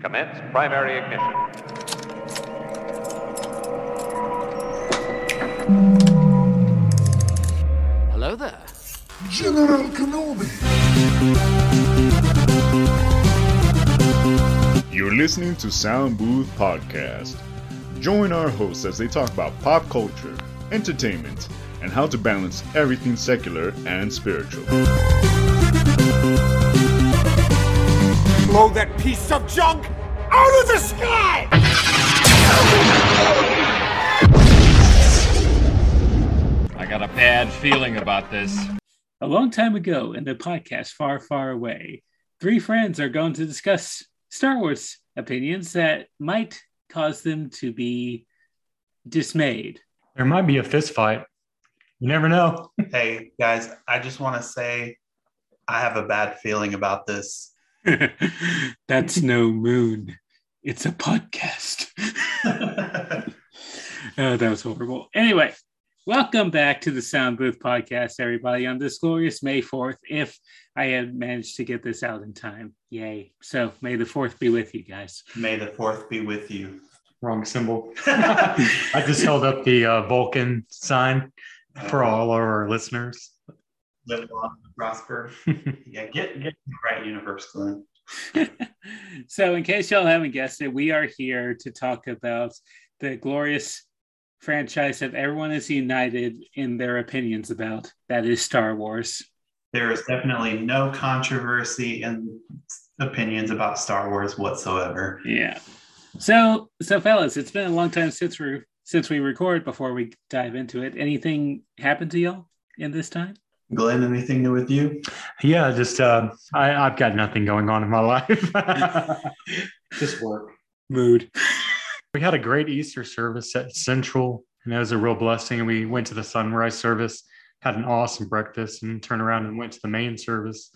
Commence primary ignition. Hello there. General Kenobi. You're listening to Sound Booth Podcast. Join our hosts as they talk about pop culture, entertainment, and how to balance everything secular and spiritual. Blow that piece of junk out of the sky! I got a bad feeling about this. A long time ago in the podcast Far, Far Away, three friends are going to discuss Star Wars opinions that might cause them to be dismayed. There might be a fist fight. You never know. Hey guys, I just want to say I have a bad feeling about this. That's no moon. It's a podcast. oh, that was horrible. Anyway, welcome back to the Sound Booth Podcast, everybody, on this glorious May 4th. If I had managed to get this out in time, yay. So may the 4th be with you guys. May the fourth be with you. Wrong symbol. I just held up the uh, Vulcan sign for all our listeners. Live long and prosper. yeah, get get the right universe, Glenn. so, in case y'all haven't guessed it, we are here to talk about the glorious franchise that everyone is united in their opinions about. That is Star Wars. There is definitely no controversy in opinions about Star Wars whatsoever. Yeah. So, so fellas, it's been a long time since we since we record. Before we dive into it, anything happened to y'all in this time? Glenn, anything new with you? Yeah, just uh, I, I've got nothing going on in my life. just work. Mood. We had a great Easter service at Central, and that was a real blessing. And we went to the sunrise service, had an awesome breakfast, and turned around and went to the main service.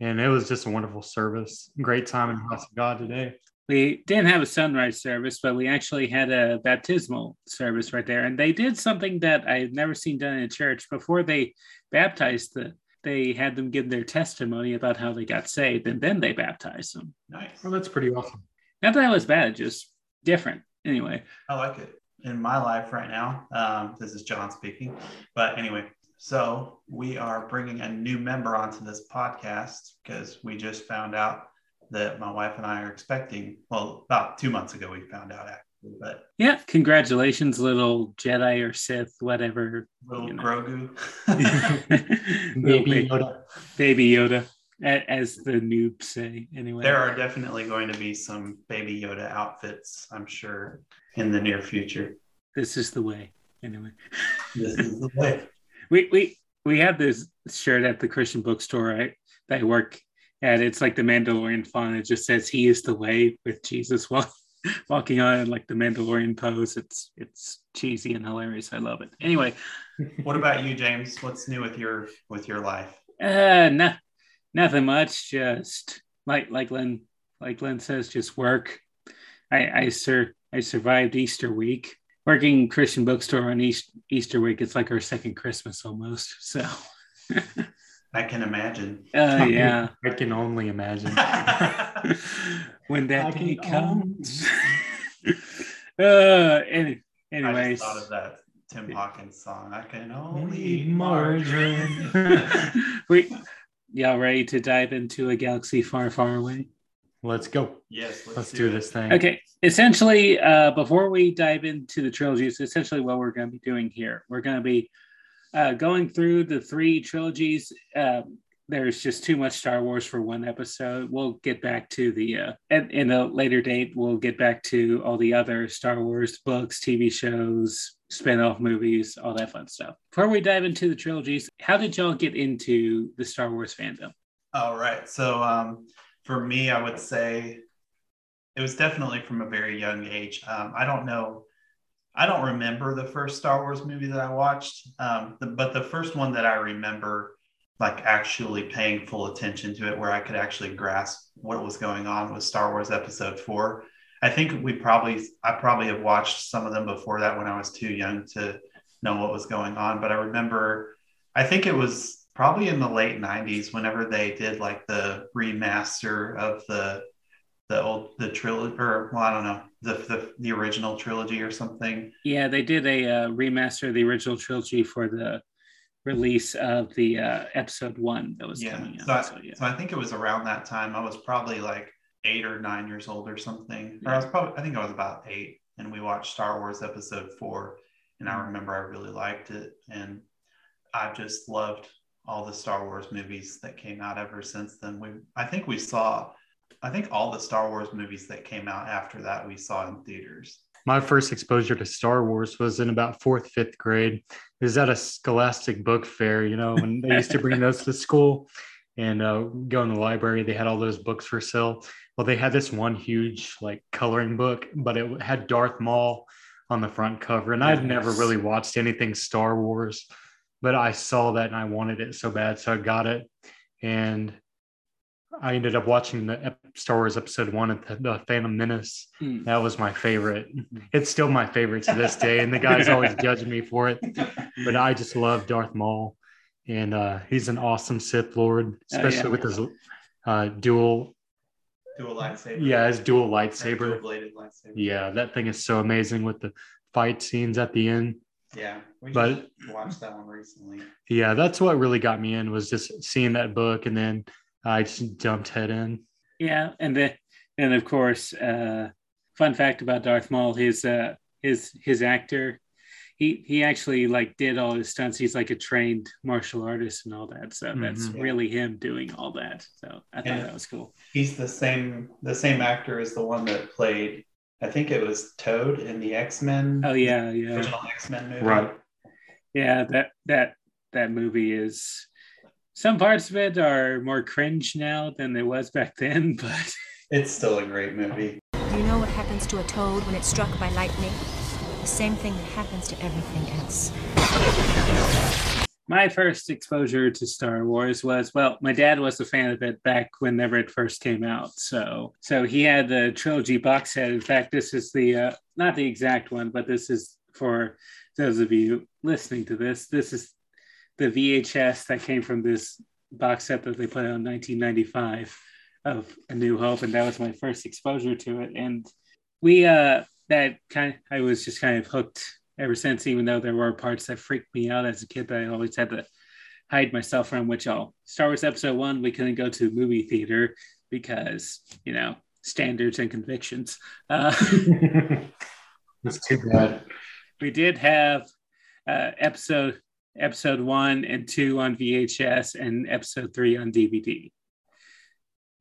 And it was just a wonderful service. Great time in the house of God today. We didn't have a sunrise service, but we actually had a baptismal service right there. And they did something that I've never seen done in a church before they baptized the they had them give their testimony about how they got saved and then they baptized them. Nice. Well, that's pretty awesome. Not that it was bad, just different. Anyway, I like it. In my life right now, um, this is John speaking. But anyway, so we are bringing a new member onto this podcast because we just found out that my wife and I are expecting. Well, about two months ago, we found out actually, but yeah, congratulations, little Jedi or Sith, whatever. little You know. Grogu. Little Baby Yoda. Baby Yoda, as the noobs say. Anyway, there are definitely going to be some Baby Yoda outfits, I'm sure, in the near future. this is the way. Anyway. This is the way. we we we have this shirt at the Christian bookstore I, that I work at. It's like the Mandalorian font. It just says "He is the way" with Jesus walk, walking on like the Mandalorian pose. It's it's cheesy and hilarious. I love it. Anyway, What about you, James? What's new with your with your life? uh, no, nothing much. Just like like Glenn like Glenn says, just work. I I sur I survived Easter week. Working Christian bookstore on East, Easter week, it's like our second Christmas almost. So, I can imagine. uh, yeah. I can only imagine. when that I day comes. uh, any, I just thought of that Tim Hawkins song. I can Only only margarine. margarine. we y'all ready to dive into a galaxy far, far away? Let's go. yes, let's, Let's do it. this thing. Okay, essentially, uh, before we dive into the trilogies, essentially what we're going to be doing here, we're going to be uh, going through the three trilogies. Um, there's just too much Star Wars for one episode. We'll get back to the uh, at, in a later date. We'll get back to all the other Star Wars books, TV shows, spin-off movies, all that fun stuff. Before we dive into the trilogies, how did y'all get into the Star Wars fandom? All right. So um, for me, I would say it was definitely from a very young age. Um, I don't know. I don't remember the first Star Wars movie that I watched, um, the, but the first one that I remember, like actually paying full attention to it, where I could actually grasp what was going on, was Star Wars Episode Four. I think we probably, I probably have watched some of them before that when I was too young to know what was going on. But I remember, I think it was probably in the late 90s whenever they did like the remaster of the the old the trilogy, or well, I don't know, the the, the original trilogy or something. Yeah, they did a uh, remaster of the original trilogy for the release of the uh, episode one that was Yeah. coming out. So I, So, yeah. so I think it was around that time. I was probably like eight or nine years old or something. Or I was probably I think I was about eight, and we watched Star Wars Episode Four, and Mm-hmm. I remember I really liked it, and I've just loved all the Star Wars movies that came out ever since then. We I think we saw. I think all the Star Wars movies that came out after that we saw in theaters. My first exposure to Star Wars was in about fourth, fifth grade. It was at a Scholastic book fair, you know, when they used to bring those to school and uh, go in the library. They had all those books for sale. Well, they had this one huge like coloring book, but it had Darth Maul on the front cover. And I'd never really watched anything Star Wars, but I saw that and I wanted it so bad. So I got it. And I ended up watching the ep- Star Wars episode one of the, the Phantom Menace. Hmm. That was my favorite. It's still my favorite to this day, and the guys always judge me for it. But I just love Darth Maul, and uh, he's an awesome Sith Lord, especially yeah. with his uh, dual, Dual lightsaber. yeah, his dual Dual lightsaber. bladed lightsaber. Yeah, that thing is so amazing with the fight scenes at the end. Yeah. We But- just watched that one recently. Yeah, that's what really got me in was just seeing that book, and then I just jumped head in. Yeah, and then and of course, uh, fun fact about Darth Maul: his uh, his his actor, he he actually like did all his stunts. He's like a trained martial artist and all that. So that's Mhm. really him doing all that. So I thought Yeah. that was cool. He's the same the same actor as the one that played I think it was Toad in the X-Men Oh yeah, yeah, original X-Men movie. Right. yeah. That that that movie is. Some parts of it are more cringe now than it was back then, but It's still a great movie. Do you know what happens to a toad when it's struck by lightning? The same thing that happens to everything else. my first exposure to Star Wars was well, my dad was a fan of it back whenever it first came out. So so he had the trilogy box set. In fact, this is the uh, not the exact one, but this is for those of you listening to this. This is the VHS that came from this box set that they put out in 1995 of A New Hope, and that was my first exposure to it. And we uh that kind I was just kind of hooked ever since, even though there were parts that freaked me out as a kid that I always had to hide myself from, which all Star Wars episode one, we couldn't go to movie theater because, you know, standards and convictions. Uh, That's too bad. we did have uh, episode episode one and two on VHS and episode three on DVD.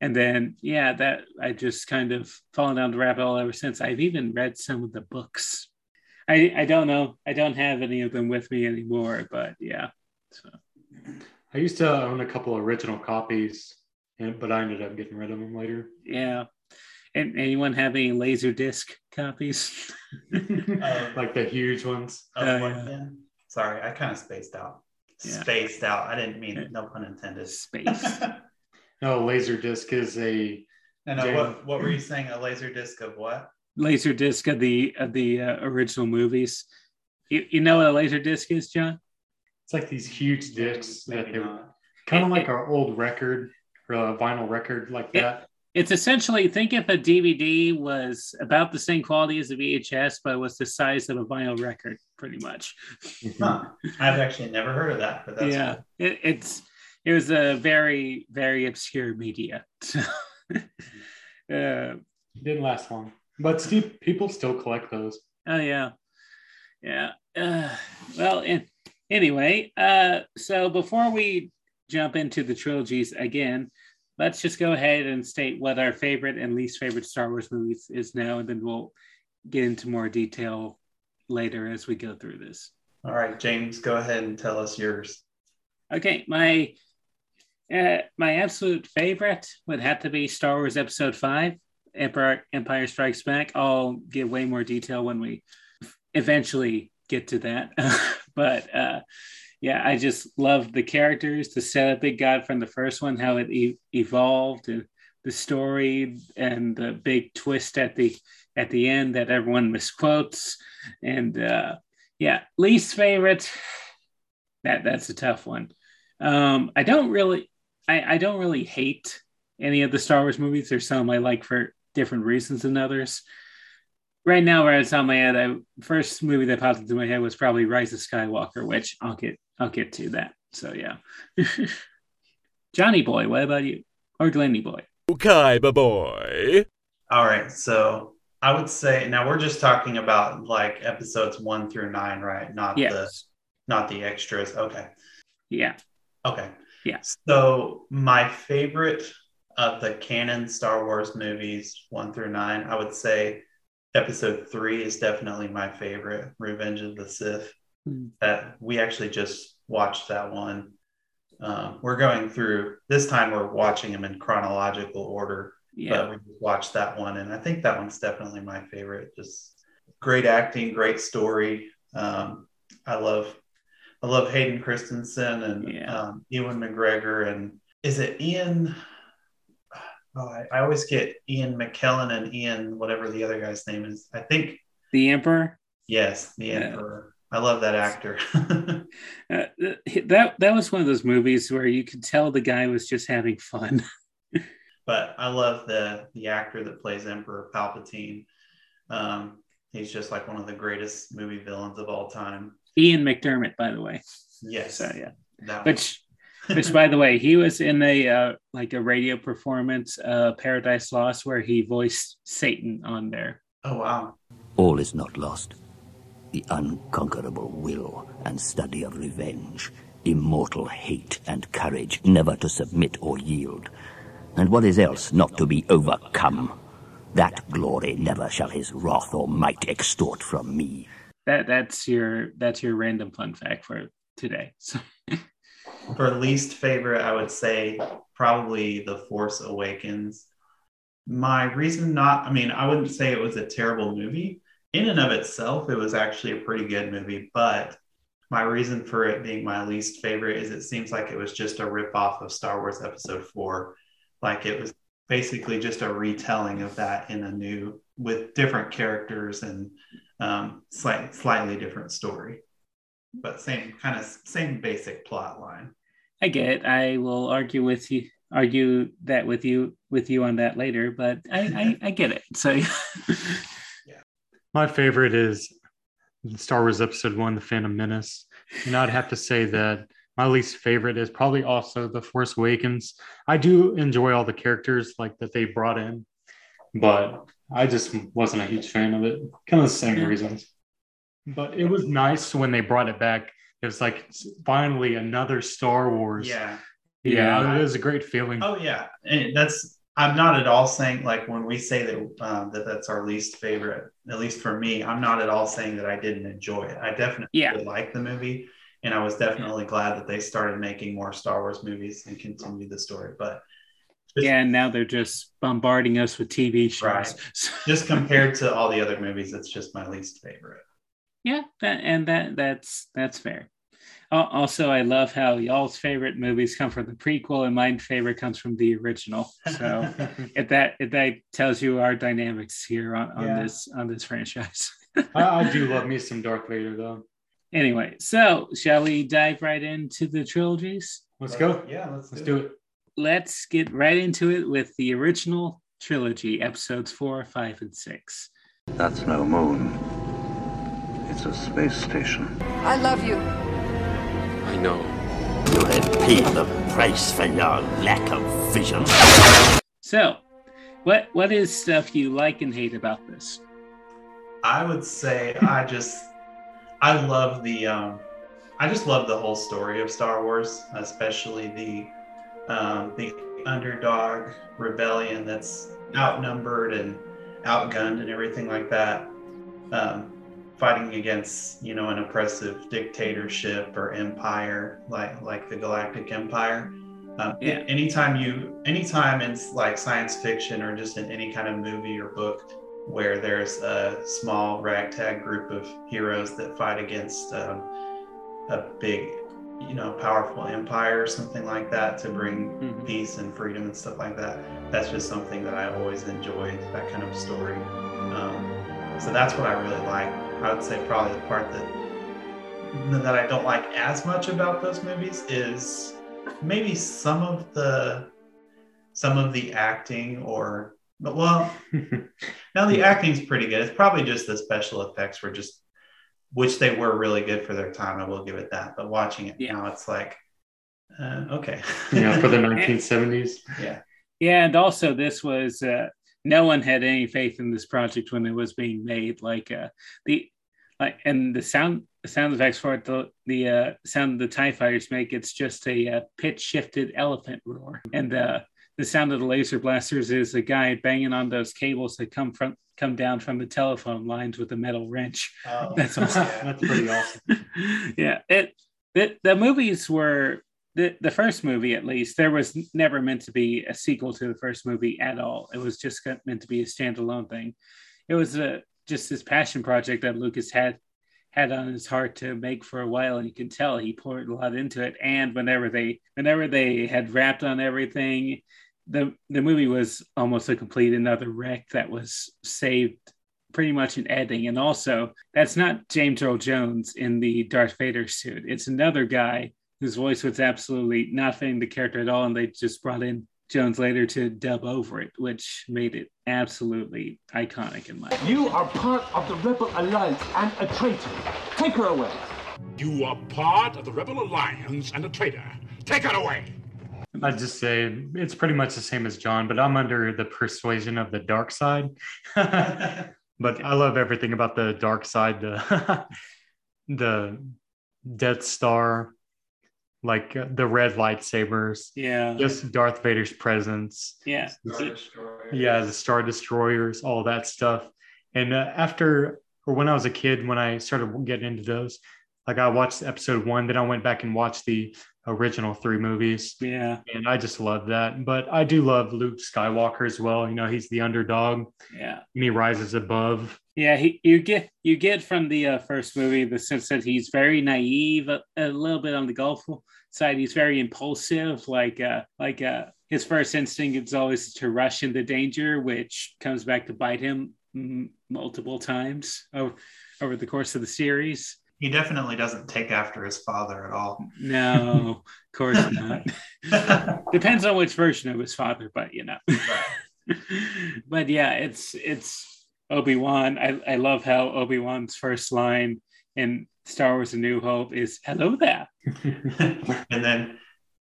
And then, yeah, that I just kind of fallen down the rabbit hole ever since. I've even read some of the books. I, I don't know. I don't have any of them with me anymore, but yeah. So I used to own a couple original copies, but I ended up getting rid of them later. yeah. And anyone have any laser disc copies? Uh, like the huge ones. Of What yeah. then? Sorry, I kind of spaced out. Yeah. Spaced out. I didn't mean no pun intended. Space. No, laser disc is a and uh, what what were you saying? A laser disc of what? laser disc of the of the uh, original movies. You, you know what a laser disc is, John? It's like these huge discs that Maybe they not. kind of like it- our old record or a vinyl record like It- that. It's essentially think if a DVD was about the same quality as a VHS, but was the size of a vinyl record, pretty much. Huh. I've actually never heard of that, but that's yeah, it, it's it was a very very obscure media. uh, Didn't last long, but Steve, people still collect those. Oh yeah, yeah. Uh, well, in, anyway, uh, so before we jump into the trilogies again, let's just go ahead and state what our favorite and least favorite Star Wars movies is now, and then we'll get into more detail later as we go through this. All right, James, go ahead and tell us yours. Okay, my uh, my absolute favorite would have to be Star Wars Episode Five, Empire Empire Strikes Back. I'll give way more detail when we eventually get to that, but uh, yeah, I just love the characters, the setup they got from the first one, how it e- evolved, and the story, and the big twist at the at the end that everyone misquotes, and uh, yeah, least favorite. That that's a tough one. Um, I don't really, I, I don't really hate any of the Star Wars movies. There's some I like for different reasons than others. Right now, where it's on my head, I first movie that popped into my head was probably Rise of Skywalker, which I'll get I'll get to that. So yeah. Johnny boy, what about you? Or Glenny boy? Okay, boy. All right, so I would say now we're just talking about like episodes one through nine, right? Not Yes. the not the extras. Okay. Yeah. Okay. Yeah. So my favorite of the canon Star Wars movies, one through nine, I would say episode three is definitely my favorite, Revenge of the Sith. Hmm. That we actually just watched that one. Um, we're going through this time. We're watching them in chronological order, Yeah. but we just watched that one, and I think that one's definitely my favorite. Just great acting, great story. Um, I love I love Hayden Christensen and Yeah. um, Ewan McGregor and is it Ian? Oh, I, I always get Ian McKellen and Ian whatever the other guy's name is. I think The Emperor. yes, the. Emperor. I love that actor. Uh, that that was one of those movies where you could tell the guy was just having fun. but I love the the actor that plays Emperor Palpatine. Um, he's just like one of the greatest movie villains of all time. Ian McDiarmid, by the way. Yes, So yeah. that. Which which by the way, he was in a uh, like a radio performance, uh, Paradise Lost, where he voiced Satan on there. Oh wow. All is not lost. The unconquerable will and study of revenge, immortal hate and courage never to submit or yield, and what is else not to be overcome. That glory never shall his wrath or might extort from me. That that's your that's your random fun fact for today. So For least favorite, I would say probably The Force Awakens. My reason not, I mean, I wouldn't say it was a terrible movie. In and of itself, it was actually a pretty good movie, but my reason for it being my least favorite is it seems like it was just a ripoff of Star Wars Episode 4. Like it was basically just a retelling of that in a new, with different characters and um, slight, slightly different story, but same kind of same basic plot line. I get it. I will argue with you argue that with you with you on that later, but I I, I get it. So My favorite is Star Wars Episode One, The Phantom Menace. And I'd have to say that my least favorite is probably also The Force Awakens. I do enjoy all the characters like that they brought in, but I just wasn't a huge fan of it. Kind of the same reasons. But it was nice when they brought it back. It was like finally another Star Wars. Yeah. Yeah, it was a great feeling. Oh yeah, and that's. I'm not at all saying like when we say that um, that that's our least favorite. At least for me, I'm not at all saying that I didn't enjoy it. I definitely Yeah. like the movie, and I was definitely glad that they started making more Star Wars movies and continue the story. But yeah, and now they're just bombarding us with TV shows. Right. just compared to all the other movies, it's just my least favorite. Yeah, that, and that that's that's fair. Al- Also, I love how y'all's favorite movies come from the prequel, and my favorite comes from the original. So, if that if that tells you our dynamics here on, on Yeah. this on this franchise. I, I do love me some Darth Vader though. Anyway, so shall we dive right into the trilogies? Let's go. Yeah, let's, Let's do it. Let's get right into it with the original trilogy, episodes four, five, and six. That's no moon. It's a space station. I love you. I know. You have paid the price for your lack of vision. So, what what is stuff you like and hate about this? I would say I just I love the um I just love the whole story of Star Wars, especially the um the underdog rebellion that's outnumbered and outgunned and everything like that. Um fighting against, you know, an oppressive dictatorship or empire like like the Galactic Empire. Um, Yeah. anytime you anytime in like science fiction or just in any kind of movie or book where there's a small ragtag group of heroes that fight against um, a big, you know, powerful empire or something like that to bring Mhm. peace and freedom and stuff like that. That's just something that I always enjoyed, that kind of story. Um, so that's what I really like. I would say probably the part that that I don't like as much about those movies is maybe some of the some of the acting or But well, now the acting's pretty good. It's probably just the special effects were just, which they were really good for their time. I will give it that. But watching it Yeah. now, it's like, uh, okay. Yeah, for the 1970s. yeah. Yeah, and also this was uh, no one had any faith in this project when it was being made. Like uh, the like and the sound the sound effects for it, the the uh, sound the Tie Fighters make, it's just a uh, pitch shifted elephant roar, and uh, the sound of the laser blasters is a guy banging on those cables that come from come down from the telephone lines with a metal wrench. Oh, That's awesome. That's pretty awesome. yeah, it the, the movies were the the first movie at least there was never meant to be a sequel to the first movie at all. It was just meant to be a standalone thing. It was a just this passion project that Lucas had had on his heart to make for a while, and you can tell he poured a lot into it. And whenever they whenever they had wrapped on everything, the the movie was almost a complete another wreck that was saved pretty much in editing. And also, that's not James Earl Jones in the Darth Vader suit. It's another guy whose voice was absolutely not fitting the character at all, and they just brought in Jones later to dub over it, which made it absolutely iconic in my. You are part of the Rebel Alliance and a traitor. Take her away. You are part of the Rebel Alliance and a traitor. Take her away. I'd just say it's pretty much the same as John, but I'm under the persuasion of the dark side. but I love everything about the dark side, the the Death Star, like uh, the red lightsabers, Yeah. just Darth Vader's presence. Yeah. Yeah, the Star Destroyers, all that stuff. And uh, after, or when I was a kid, when I started getting into those, like I watched episode one, then I went back and watched the original three movies. Yeah. And I just love that. But I do love Luke Skywalker as well. You know, he's the underdog Yeah. and he rises above. Yeah, he, you get you get from the uh, first movie the sense that he's very naive, a, a little bit on the golful side. He's very impulsive, like uh, like uh, his first instinct is always to rush into danger, which comes back to bite him mm, multiple times over, over the course of the series. He definitely doesn't take after his father at all. No, of course not. Depends on which version of his father, but you know. but yeah, it's it's Obi Wan. I, I love how Obi Wan's first line in Star Wars: A New Hope is "Hello there." and then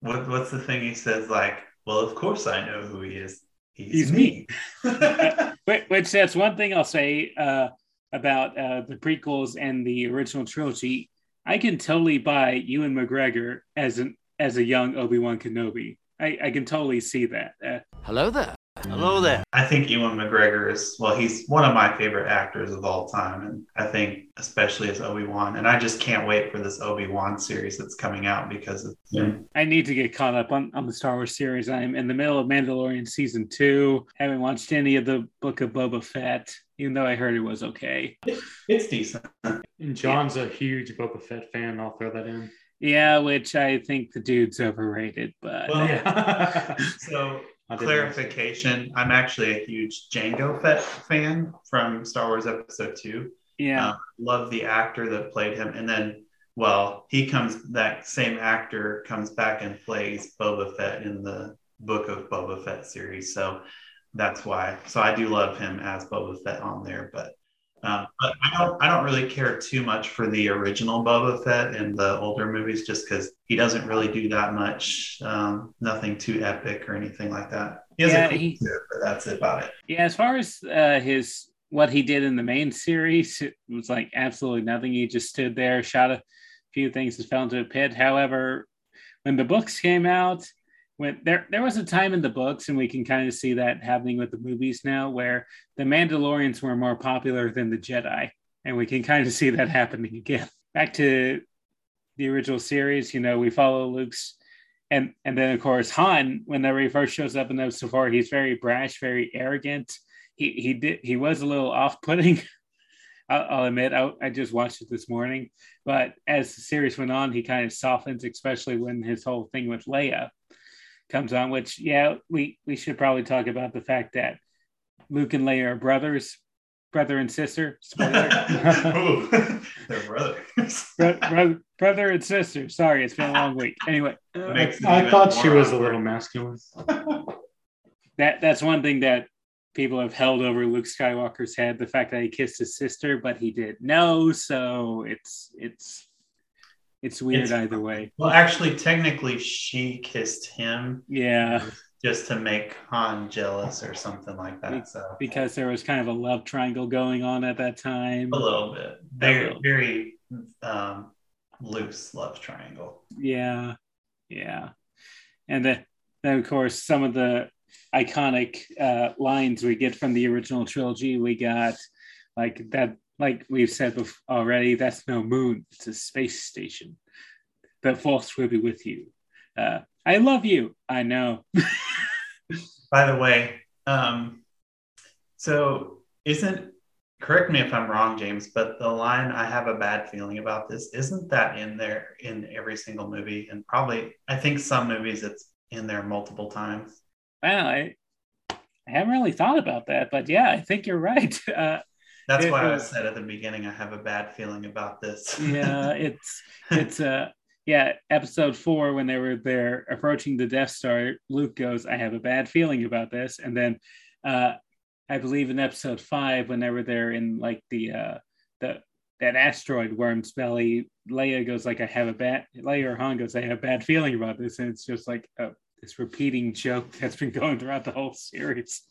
what, what's the thing he says? Like, well, of course I know who he is. He's, He's me. Which, which that's one thing I'll say uh, about uh, the prequels and the original trilogy. I can totally buy Ewan McGregor as an as a young Obi Wan Kenobi. I, I can totally see that. Uh, Hello there. Hello there. I think Ewan McGregor is well, he's one of my favorite actors of all time, and I think especially as Obi Wan. And I just can't wait for this Obi Wan series that's coming out because of him. I need to get caught up on, on the Star Wars series. I'm in the middle of Mandalorian season two. Haven't watched any of the Book of Boba Fett, even though I heard it was okay. It's decent. And John's a huge Boba Fett fan. I'll throw that in. Yeah, which I think the dude's overrated, but Well, so I didn't clarification: I'm actually a huge Jango Fett fan from Star Wars Episode Two. yeah. Um, love the actor that played him, and then well, he comes that same actor comes back and plays Boba Fett in the Book of Boba Fett series, so that's why. So I do love him as Boba Fett on there, but. Um, but I don't. I don't really care too much for the original Boba Fett in the older movies, just because he doesn't really do that much. Um, nothing too epic or anything like that. He has Yeah, a he- but that's about it. Yeah, as far as uh, his what he did in the main series, it was like absolutely nothing. He just stood there, shot a few things, and fell into a pit. However, when the books came out, when there there was a time in the books, and we can kind of see that happening with the movies now, where the Mandalorians were more popular than the Jedi, and we can kind of see that happening again. Back to the original series, you know, we follow Luke's and and then of course Han, whenever he first shows up in episode four, he's very brash, very arrogant. He he did he was a little off-putting. I'll, I'll admit, I, I just watched it this morning, but as the series went on, he kind of softens, especially when his whole thing with Leia comes on. Which yeah, we we should probably talk about the fact that Luke and Leia are brothers, brother and sister. Spoiler. Ooh, they're brothers. Bro- bro- brother and sister. Sorry, it's been a long week. Anyway, I thought she was a little masculine. that that's one thing that people have held over Luke Skywalker's head the fact that he kissed his sister, but he did no. So it's it's it's weird It's- either way. Well, actually, technically, she kissed him Yeah, just to make Han jealous or something like that. So because there was kind of a love triangle going on at that time. a little bit, very, little. very um, loose love triangle. Yeah, yeah, and then, then of course some of the iconic uh, lines we get from the original trilogy. We got like that, like we've said already. That's no moon; it's a space station. The force will be with you. Uh, I love you. I know. By the way, um, so isn't correct me if I'm wrong, James, but the line "I have a bad feeling about this" isn't that in there in every single movie, and probably I think some movies it's in there multiple times. Wow, I, I haven't really thought about that, but yeah, I think you're right. Uh, That's It why I said at the beginning I have a bad feeling about this. yeah, it's it's uh yeah, episode four when they were there approaching the Death Star, Luke goes, I have a bad feeling about this. And then uh I believe in episode five, when they were there in like the uh the that asteroid worm's belly, Leia goes like I have a bad Leia or Han goes, I have a bad feeling about this. And it's just like uh, this repeating joke that's been going throughout the whole series.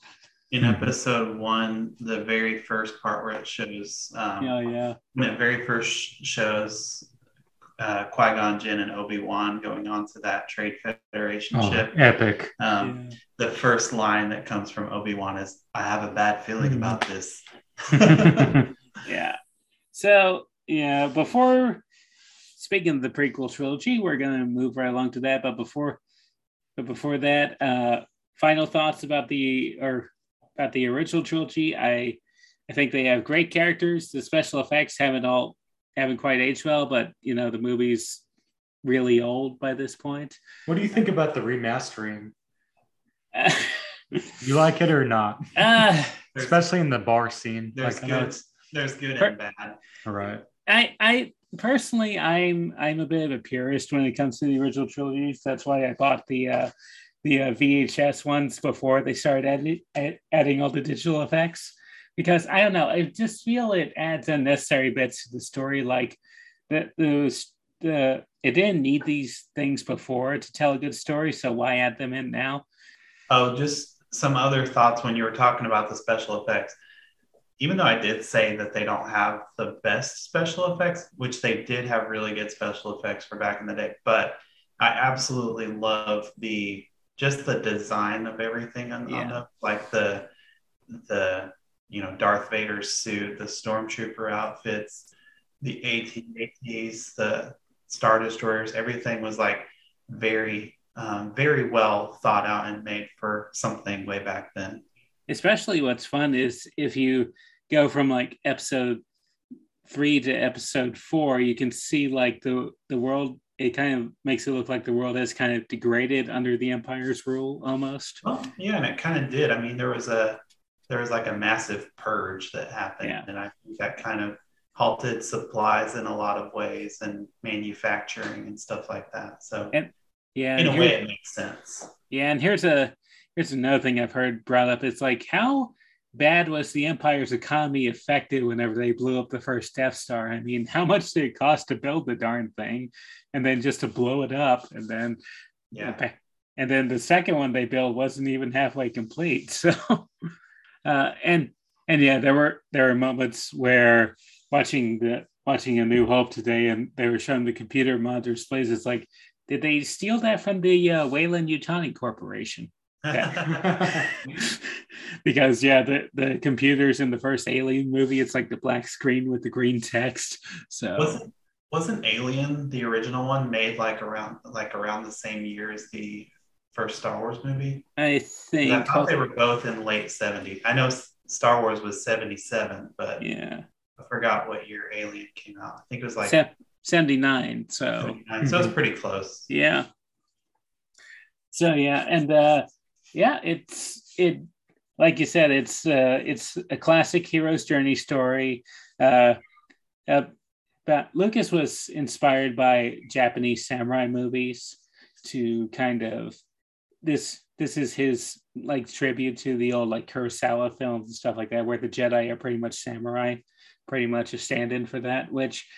In episode one, the very first part where it shows, um, Yeah, yeah. when it very first shows uh, Qui Gon Jinn and Obi Wan going on to that Trade Federation Oh, ship. epic. Um, The first line that comes from Obi Wan is, "I have a bad feeling Mm-hmm. about this." yeah. So yeah, before speaking of the prequel trilogy, we're gonna move right along to that. But before, but before that, uh, final thoughts about the or about the original trilogy. I I think they have great characters. The special effects haven't all haven't quite aged well, but you know the movie's really old by this point. What do you think about the remastering? you like it or not? Uh, Especially in the bar scene. There's Like, good, there's good Per- and bad. all right. I I personally I'm I'm a bit of a purist when it comes to the original trilogies. That's why I bought the uh, the uh, VHS ones before they started adding, add, adding all the digital effects because I don't know. I just feel it adds unnecessary bits to the story. Like that those the it didn't need these things before to tell a good story, so why add them in now? Oh, just some other thoughts when you were talking about the special effects. Even though I did say that they don't have the best special effects, which they did have really good special effects for back in the day, but I absolutely love the just the design of everything on, on Yeah. the like the the you know Darth Vader suit, the stormtrooper outfits, the AT-ATs, the Star Destroyers, everything was like very um, very well thought out and made for something way back then. especially what's fun is if you go from like episode three to episode four you can see like the the world it kind of makes it look like the world has kind of degraded under the empire's rule almost Well, yeah, and it kind of did. I mean, there was a there was like a massive purge that happened, Yeah. and I think that kind of halted supplies in a lot of ways and manufacturing and stuff like that. So and yeah in a way, it makes sense. yeah and here's a here's another thing i've heard brought up it's like how bad was the empire's economy affected whenever they blew up the first death star i mean how much did it cost to build the darn thing and then just to blow it up and then Yeah. and then the second one they built wasn't even halfway complete so uh and and yeah there were there were moments where watching the watching a new hope today and they were showing the computer monitor displays it's like did they steal that from the uh, Weyland-Yutani corporation. because yeah the the computers in the first alien movie it's like the black screen with the green text so wasn't wasn't Alien the original one made like around like around the same year as the first Star Wars movie? i think I thought they were both in late 70s. I know Star Wars was 77, but yeah I forgot what year Alien came out. I think it was like Se- 79 so 79, so it's pretty close. yeah so yeah and uh yeah it's it like you said it's uh it's a classic hero's journey story. Uh, uh but lucas was inspired by japanese samurai movies to kind of this this is his like tribute to the old like Kurosawa films and stuff like that, where the Jedi are pretty much samurai, pretty much a stand-in for that, which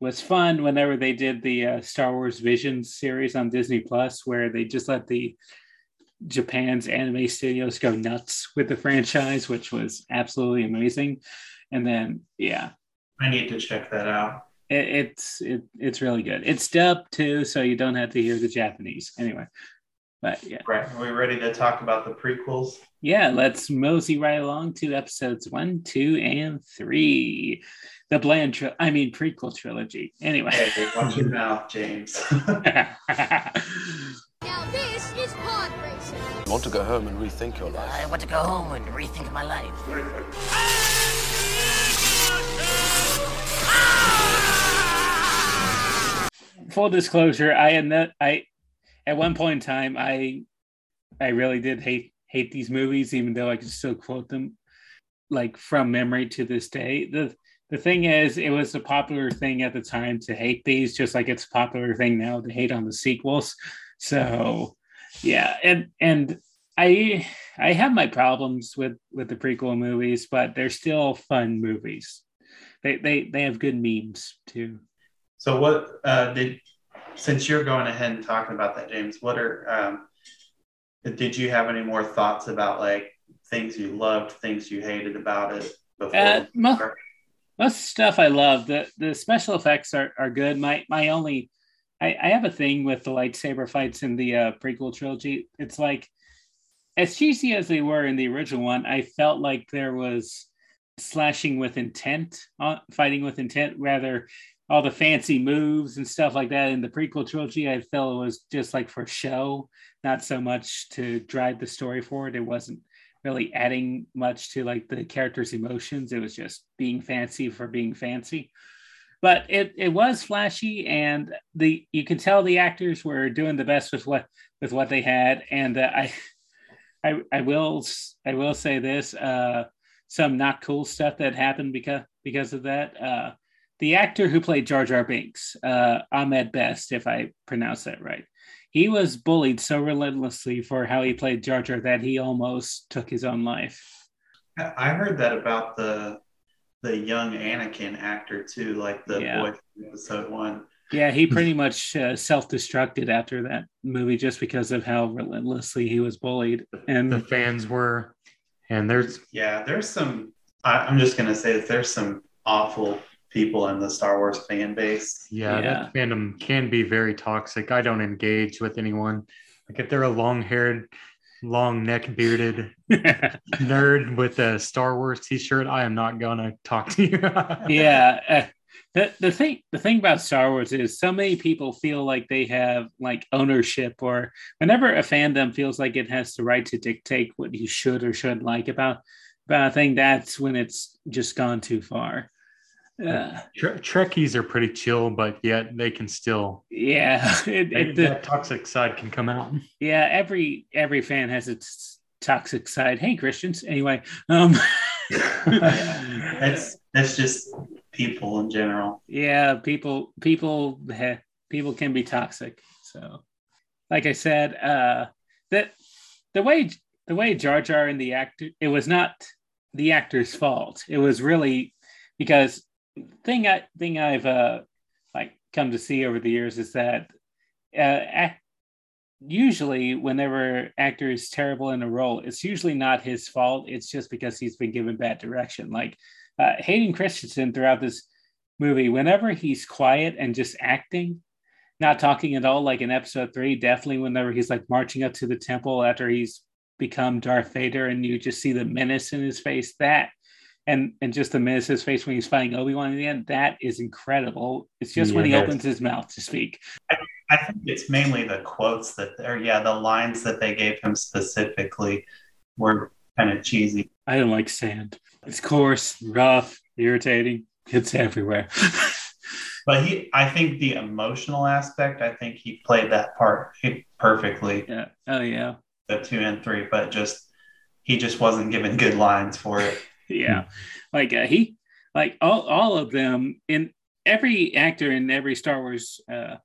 was fun whenever they did the uh, Star Wars Vision series on Disney Plus, where they just let the Japan's anime studios go nuts with the franchise, which was absolutely amazing. And then, yeah, I need to check that out. it, it's it, it's really good. It's dubbed too, so you don't have to hear the Japanese anyway. But yeah, Right. Are we ready to talk about the prequels? yeah. Let's mosey right along to episodes one, two, and three. The Bland, tri- I mean prequel trilogy. Anyway, Hey, watch your mouth, James. Now this is pod racing. You want to go home and rethink your life. I want to go home and rethink my life. full disclosure, I admit, I at one point in time I I really did hate hate these movies, even though I could still quote them like from memory to this day. The the thing is, it was a popular thing at the time to hate these, just like it's a popular thing now to hate on the sequels. So yeah, and and I I have my problems with with the prequel movies, but they're still fun movies. They they they have good memes too. So what uh, did since you're going ahead and talking about that, James? What are um, did you have any more thoughts about like things you loved, things you hated about it before? Uh, mo- most stuff I love. The the special effects are, are good. My my only I, I have a thing with the lightsaber fights in the uh, prequel trilogy. It's like as cheesy as they were in the original one, I felt like there was slashing with intent, uh, fighting with intent, rather all the fancy moves and stuff like that in the prequel trilogy. I felt it was just like for show, not so much to drive the story forward. It wasn't really adding much to like the character's emotions. It was just being fancy for being fancy. But it, it was flashy, and the you can tell the actors were doing the best with what with what they had. And uh, I, I I will I will say this: uh, some not cool stuff that happened because because of that. Uh, the actor who played Jar Jar Binks, uh, Ahmed Best, if I pronounce that right, he was bullied so relentlessly for how he played Jar Jar that he almost took his own life. I heard that about the the young Anakin actor too, like the Yeah. boy from episode one. Yeah, he pretty much uh, self-destructed after that movie just because of how relentlessly he was bullied. And the fans were, and there's Yeah, there's some. I, I'm just gonna say that there's some awful people in the Star Wars fan base. Yeah, that fandom can be very toxic. I don't engage with anyone. Like if they're a long-haired, long neck bearded nerd with a Star Wars t-shirt, I am not gonna talk to you. yeah uh, the, the thing the thing about star wars is so many people feel like they have like ownership or whenever a fandom feels like it has the right to dictate what you should or shouldn't like about about a thing that's when it's just gone too far uh, Tre- Trekkies are pretty chill, but yet they can still. yeah it, it, the, that toxic side can come out. yeah every every fan has its toxic side hey christians anyway um That's that's just people in general. yeah people people people can be toxic so like i said uh that the way the way jar jar and the actor it was not the actor's fault it was really because thing i thing i've uh like come to see over the years is that uh ac- usually whenever actor is terrible in a role it's usually not his fault. It's just because he's been given bad direction. Like uh, hayden christensen throughout this movie whenever he's quiet and just acting not talking at all like in episode three definitely whenever he's like marching up to the temple after he's become darth vader and you just see the menace in his face that and and just the menace his face when he's fighting obi-wan in the end that is incredible it's just when he opens his mouth to speak I think it's mainly the quotes that, or yeah, the lines that they gave him specifically were kind of cheesy. I don't like sand. It's coarse, rough, irritating. It's everywhere. But he, I think the emotional aspect, I think he played that part perfectly. Yeah. Oh yeah. The two and three, but just he just wasn't given good lines for it. Yeah. Like uh, he, like all, all of them in every actor in every Star Wars uh,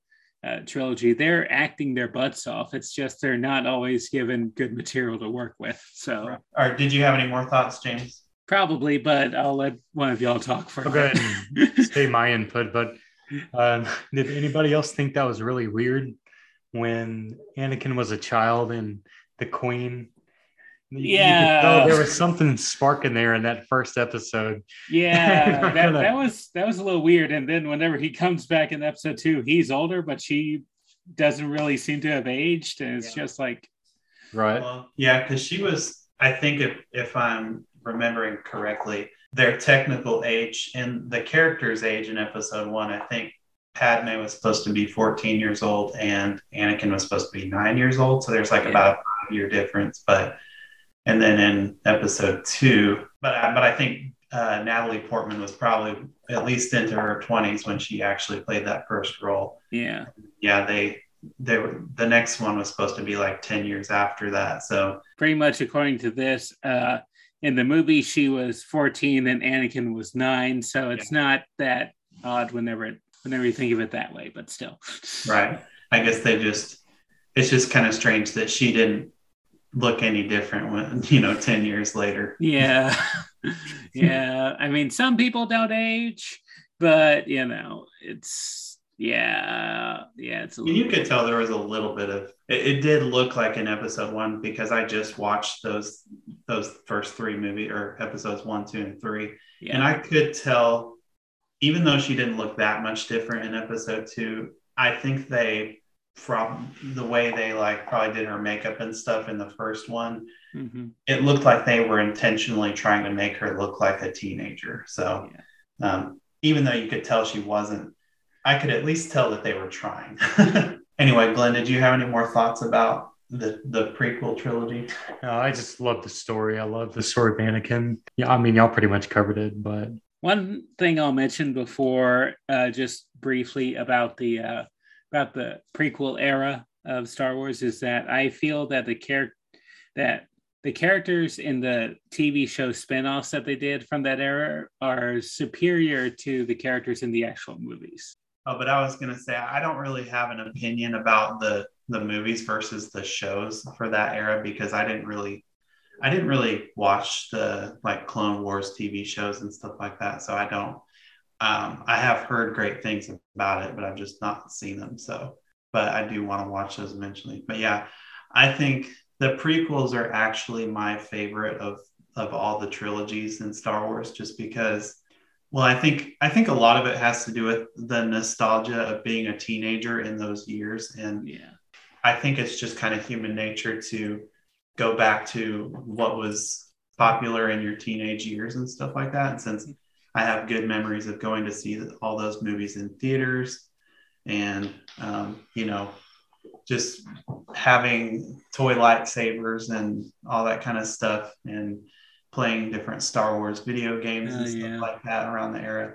uh, trilogy, they're acting their butts off. It's just they're not always given good material to work with. So, Or did you have any more thoughts, James? probably, but I'll let one of y'all talk for I'll go ahead and say my input, but um, did anybody else think that was really weird when Anakin was a child and the Queen? You- you could Yeah. tell there was something sparking there in that first episode. Yeah, that, Kinda- that was that was a little weird. And then whenever he comes back in episode two, he's older, but she doesn't really seem to have aged, and it's just like Right. Well, yeah, because she was, I think if if I'm remembering correctly, their technical age and the character's age in episode one, I think Padme was supposed to be 14 years old and Anakin was supposed to be nine years old. So there's like Yeah. about a five year difference. But and then in episode two, but I, but I think uh, Natalie Portman was probably at least into her 20s when she actually played that first role. yeah, Yeah, they they were the next one was supposed to be like 10 years after that. So pretty much according to this. Uh, in the movie, she was 14 and Anakin was nine, so it's not that odd whenever whenever you think of it that way. But still, right i guess they just it's just kind of strange that she didn't look any different when you know 10 years later Yeah. yeah. I mean, some people don't age, but you know, it's yeah, yeah, it's a you could tell there was a little bit of it, it did look like an episode one because i just watched those those first three movie or episodes one two and three Yeah. and i could tell even though she didn't look that much different in episode two i think they from the way they like probably did her makeup and stuff in the first one Mhm. it looked like they were intentionally trying to make her look like a teenager. So um, even though you could tell she wasn't, I could at least tell that they were trying. anyway, Glenn, did you have any more thoughts about the the prequel trilogy? Uh, I just love the story. I love the story of Anakin. Yeah, I mean, y'all pretty much covered it, but One thing I'll mention before, uh, just briefly about the uh, about the prequel era of Star Wars, is that I feel that the character that the characters in the TV show spin-offs that they did from that era are superior to the characters in the actual movies. Oh, but I was gonna say I don't really have an opinion about the the movies versus the shows for that era because I didn't really I didn't really watch the like Clone Wars TV shows and stuff like that. So I don't um I have heard great things about it, but I've just not seen them. So but I do want to watch those eventually. But yeah, I think the prequels are actually my favorite of of all the trilogies in Star Wars just because well, I think I think a lot of it has to do with the nostalgia of being a teenager in those years, and yeah, I think it's just kind of human nature to go back to what was popular in your teenage years and stuff like that. And since I have good memories of going to see all those movies in theaters, and um, you know, just having toy lightsabers and all that kind of stuff, and playing different Star Wars video games Oh, and stuff yeah. like that around the era.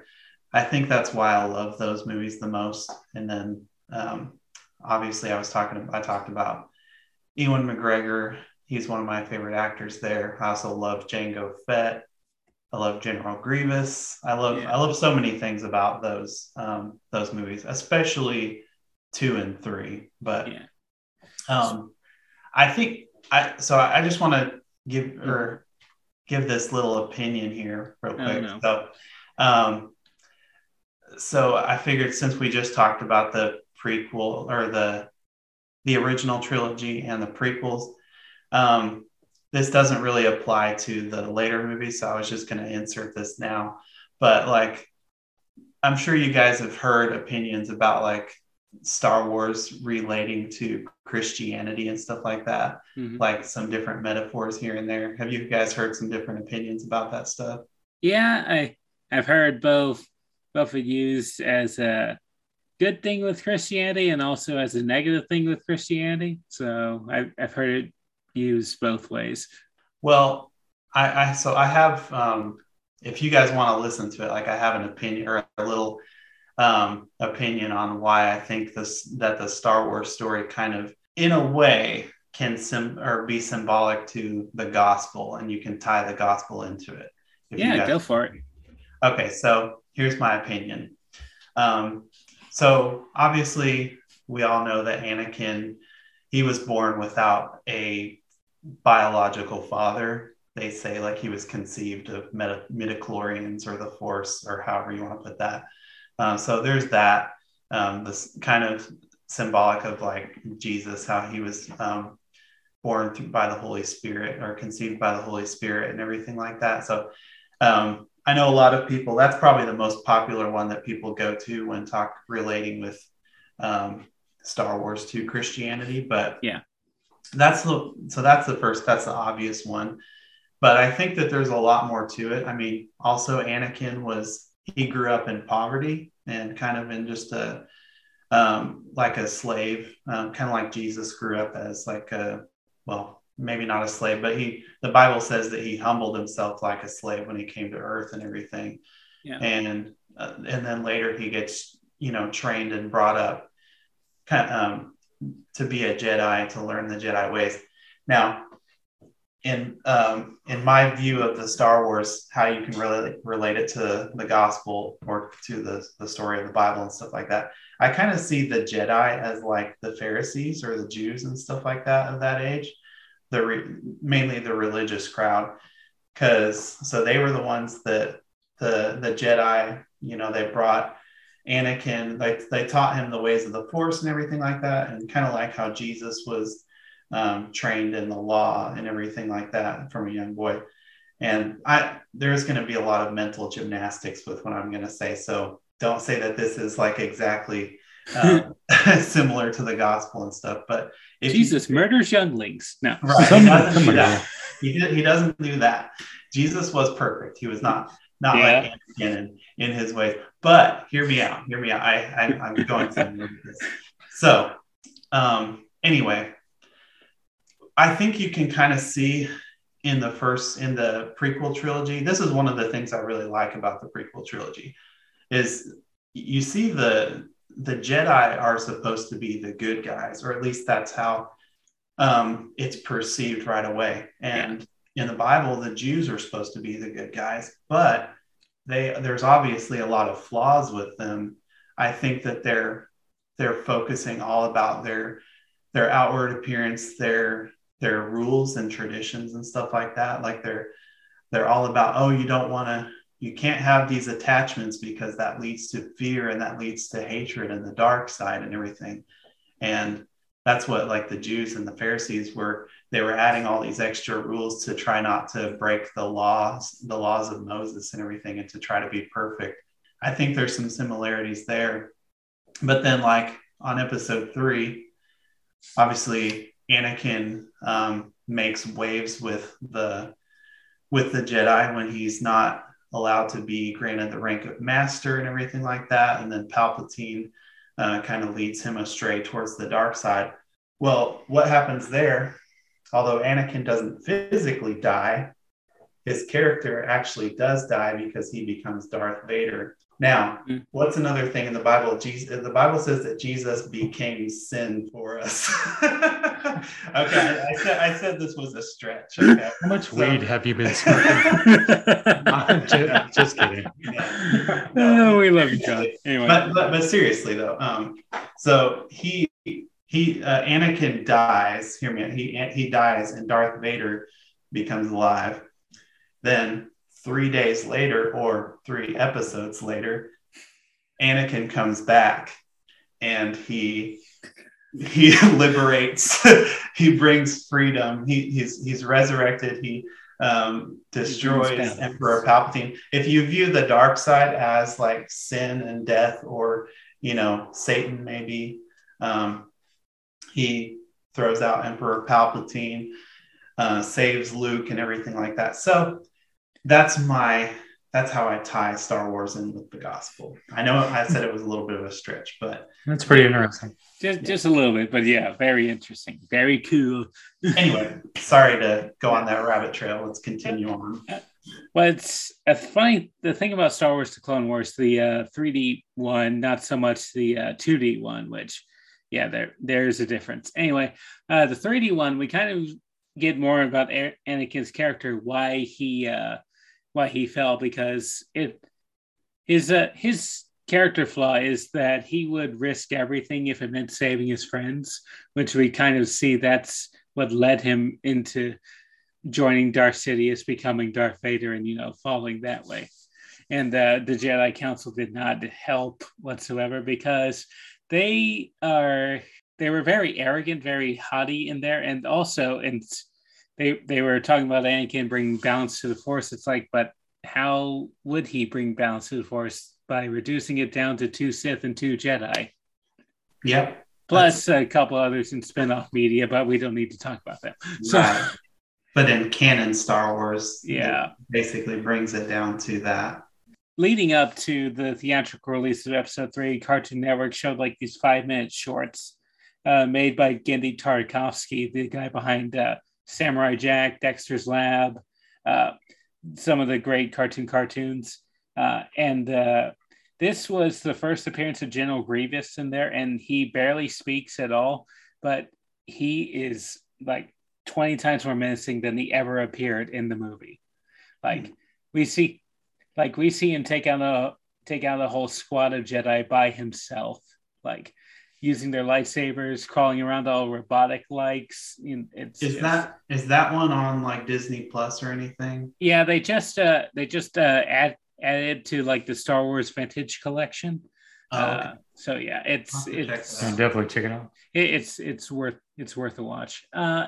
I think that's why I love those movies the most. And then um, obviously I was talking I talked about Ewan McGregor. He's one of my favorite actors there. I also love Jango Fett. I love General Grievous. I love Yeah. I love so many things about those um, those movies, especially two and three. But Yeah. um, I think I so I I just want to give or give this little opinion here real Oh, quick. no. So, um, so I figured since we just talked about the prequel or the the original trilogy and the prequels, um, this doesn't really apply to the later movies. So I was just going to insert this now. But like, I'm sure you guys have heard opinions about like Star Wars relating to Christianity and stuff like that, Mhm. like some different metaphors here and there. Have you guys heard some different opinions about that stuff? Yeah, I I've heard both both are used as a good thing with Christianity and also as a negative thing with Christianity. So I've I've heard it used both ways. Well, I, I so I have um if you guys want to listen to it, like I have an opinion or a little um opinion on why I think this that the Star Wars story kind of in a way can sim or be symbolic to the gospel and you can tie the gospel into it. if you Yeah, guys- go for it. Okay, so here's my opinion. Um, so obviously, we all know that Anakin, he was born without a biological father. They say like he was conceived of meta- midichlorians or the Force or however you want to put that. Um, so there's that. Um, this kind of symbolic of like Jesus, how he was um, born through, by the Holy Spirit or conceived by the Holy Spirit and everything like that. So um, I know a lot of people. That's probably the most popular one that people go to when talk relating with um, Star Wars to Christianity. But yeah, that's the so that's the first. That's the obvious one. But I think that there's a lot more to it. I mean, also Anakin was he grew up in poverty and kind of in just a um, like a slave, um, kind of like Jesus grew up as like a well, maybe not a slave, but he the Bible says that he humbled himself like a slave when he came to earth and everything. Yeah. And uh, and then later he gets you know trained and brought up kind of, um, to be a Jedi to learn the Jedi ways. Now, in um, in my view of the Star Wars, how you can relate relate it to the gospel or to the the story of the Bible and stuff like that. I kind of see the Jedi as like the Pharisees or the Jews and stuff like that of that age, the re- mainly the religious crowd, because so they were the ones that the the Jedi, you know, they brought Anakin, they they taught him the ways of the Force and everything like that, and kind of like how Jesus was um, trained in the law and everything like that from a young boy. And I there's going to be a lot of mental gymnastics with what I'm going to say, so don't say that this is like exactly um, similar to the gospel and stuff. But Jesus you, murders younglings. No, right? He doesn't, do he doesn't do that. Jesus was perfect. He was not not yeah. like Anakin in, in his ways. But hear me out. Hear me out. I, I I'm going to this. So um, anyway, I think you can kind of see in the first in the prequel trilogy. This is one of the things I really like about the prequel trilogy is you see the the Jedi are supposed to be the good guys, or at least that's how um, it's perceived right away. And in the Bible, the Jews are supposed to be the good guys, but they there's obviously a lot of flaws with them. I think that they're they're focusing all about their their outward appearance, their their rules and traditions and stuff like that. Like they're they're all about oh you don't want to you can't have these attachments because that leads to fear and that leads to hatred and the dark side and everything and that's what like the jews and the pharisees were they were adding all these extra rules to try not to break the laws the laws of moses and everything and to try to be perfect i think there's some similarities there but then like on episode three obviously anakin um, makes waves with the with the jedi when he's not allowed to be granted the rank of master and everything like that. And then Palpatine uh, kind of leads him astray towards the dark side. Well, what happens there? Although Anakin doesn't physically die, his character actually does die because he becomes Darth Vader. Now, mm. what's another thing in the Bible? Jesus, the Bible says that Jesus became sin for us. okay, I said I said this was a stretch. Okay? How much so, weed have you been smoking? just, just, kidding. Yeah. No, oh, we love you, John. Anyway, but, but, but seriously though, um, so he he uh, Anakin dies. Hear me. He he dies, and Darth Vader becomes alive. Then three days later or three episodes later, Anakin comes back and he he liberates he brings freedom he, he's he's resurrected he um, destroys emperor palpatine if you view the dark side as like sin and death or you know satan maybe um, he throws out emperor palpatine uh, saves luke and everything like that so that's my that's how I tie Star Wars in with the gospel. I know I said it was a little bit of a stretch, but that's pretty interesting. Just yeah. just a little bit, but yeah, very interesting, very cool. anyway, sorry to go on that rabbit trail. Let's continue on. Well, it's a funny the thing about Star Wars: The Clone Wars, the uh, 3D one, not so much the uh, 2D one, which yeah, there there's a difference. Anyway, uh, the 3D one, we kind of get more about Anakin's character, why he uh, why he fell because it his uh, his character flaw is that he would risk everything if it meant saving his friends, which we kind of see that's what led him into joining Darth Sidious, becoming Darth Vader, and you know, falling that way. And uh, the Jedi Council did not help whatsoever because they are they were very arrogant, very haughty in there, and also and they they were talking about Anakin bringing balance to the Force. It's like, but how would he bring balance to the Force by reducing it down to two Sith and two Jedi? Yep. Plus a couple others in spin-off media, but we don't need to talk about them. So, Right. But in canon Star Wars, Yeah. basically brings it down to that. Leading up to the theatrical release of episode three, Cartoon Network showed like these five minute shorts uh, made by Genndy Tartakovsky, the guy behind uh, Samurai Jack, Dexter's Lab, uh, some of the great cartoon cartoons. Uh, and uh, this was the first appearance of General Grievous in there, and he barely speaks at all, but he is like 20 times more menacing than he ever appeared in the movie. Like we see like we see him take out a take out a whole squad of Jedi by himself, like using their lightsabers, crawling around all robotic likes. You know, it's Is just- that is that one on like Disney Plus or anything? yeah, they just uh they just uh add added to like the Star Wars Vintage Collection. Oh, okay. Uh, so yeah, it's I'll have to check it's definitely check it out. it, it's it's worth it's worth a watch. Uh,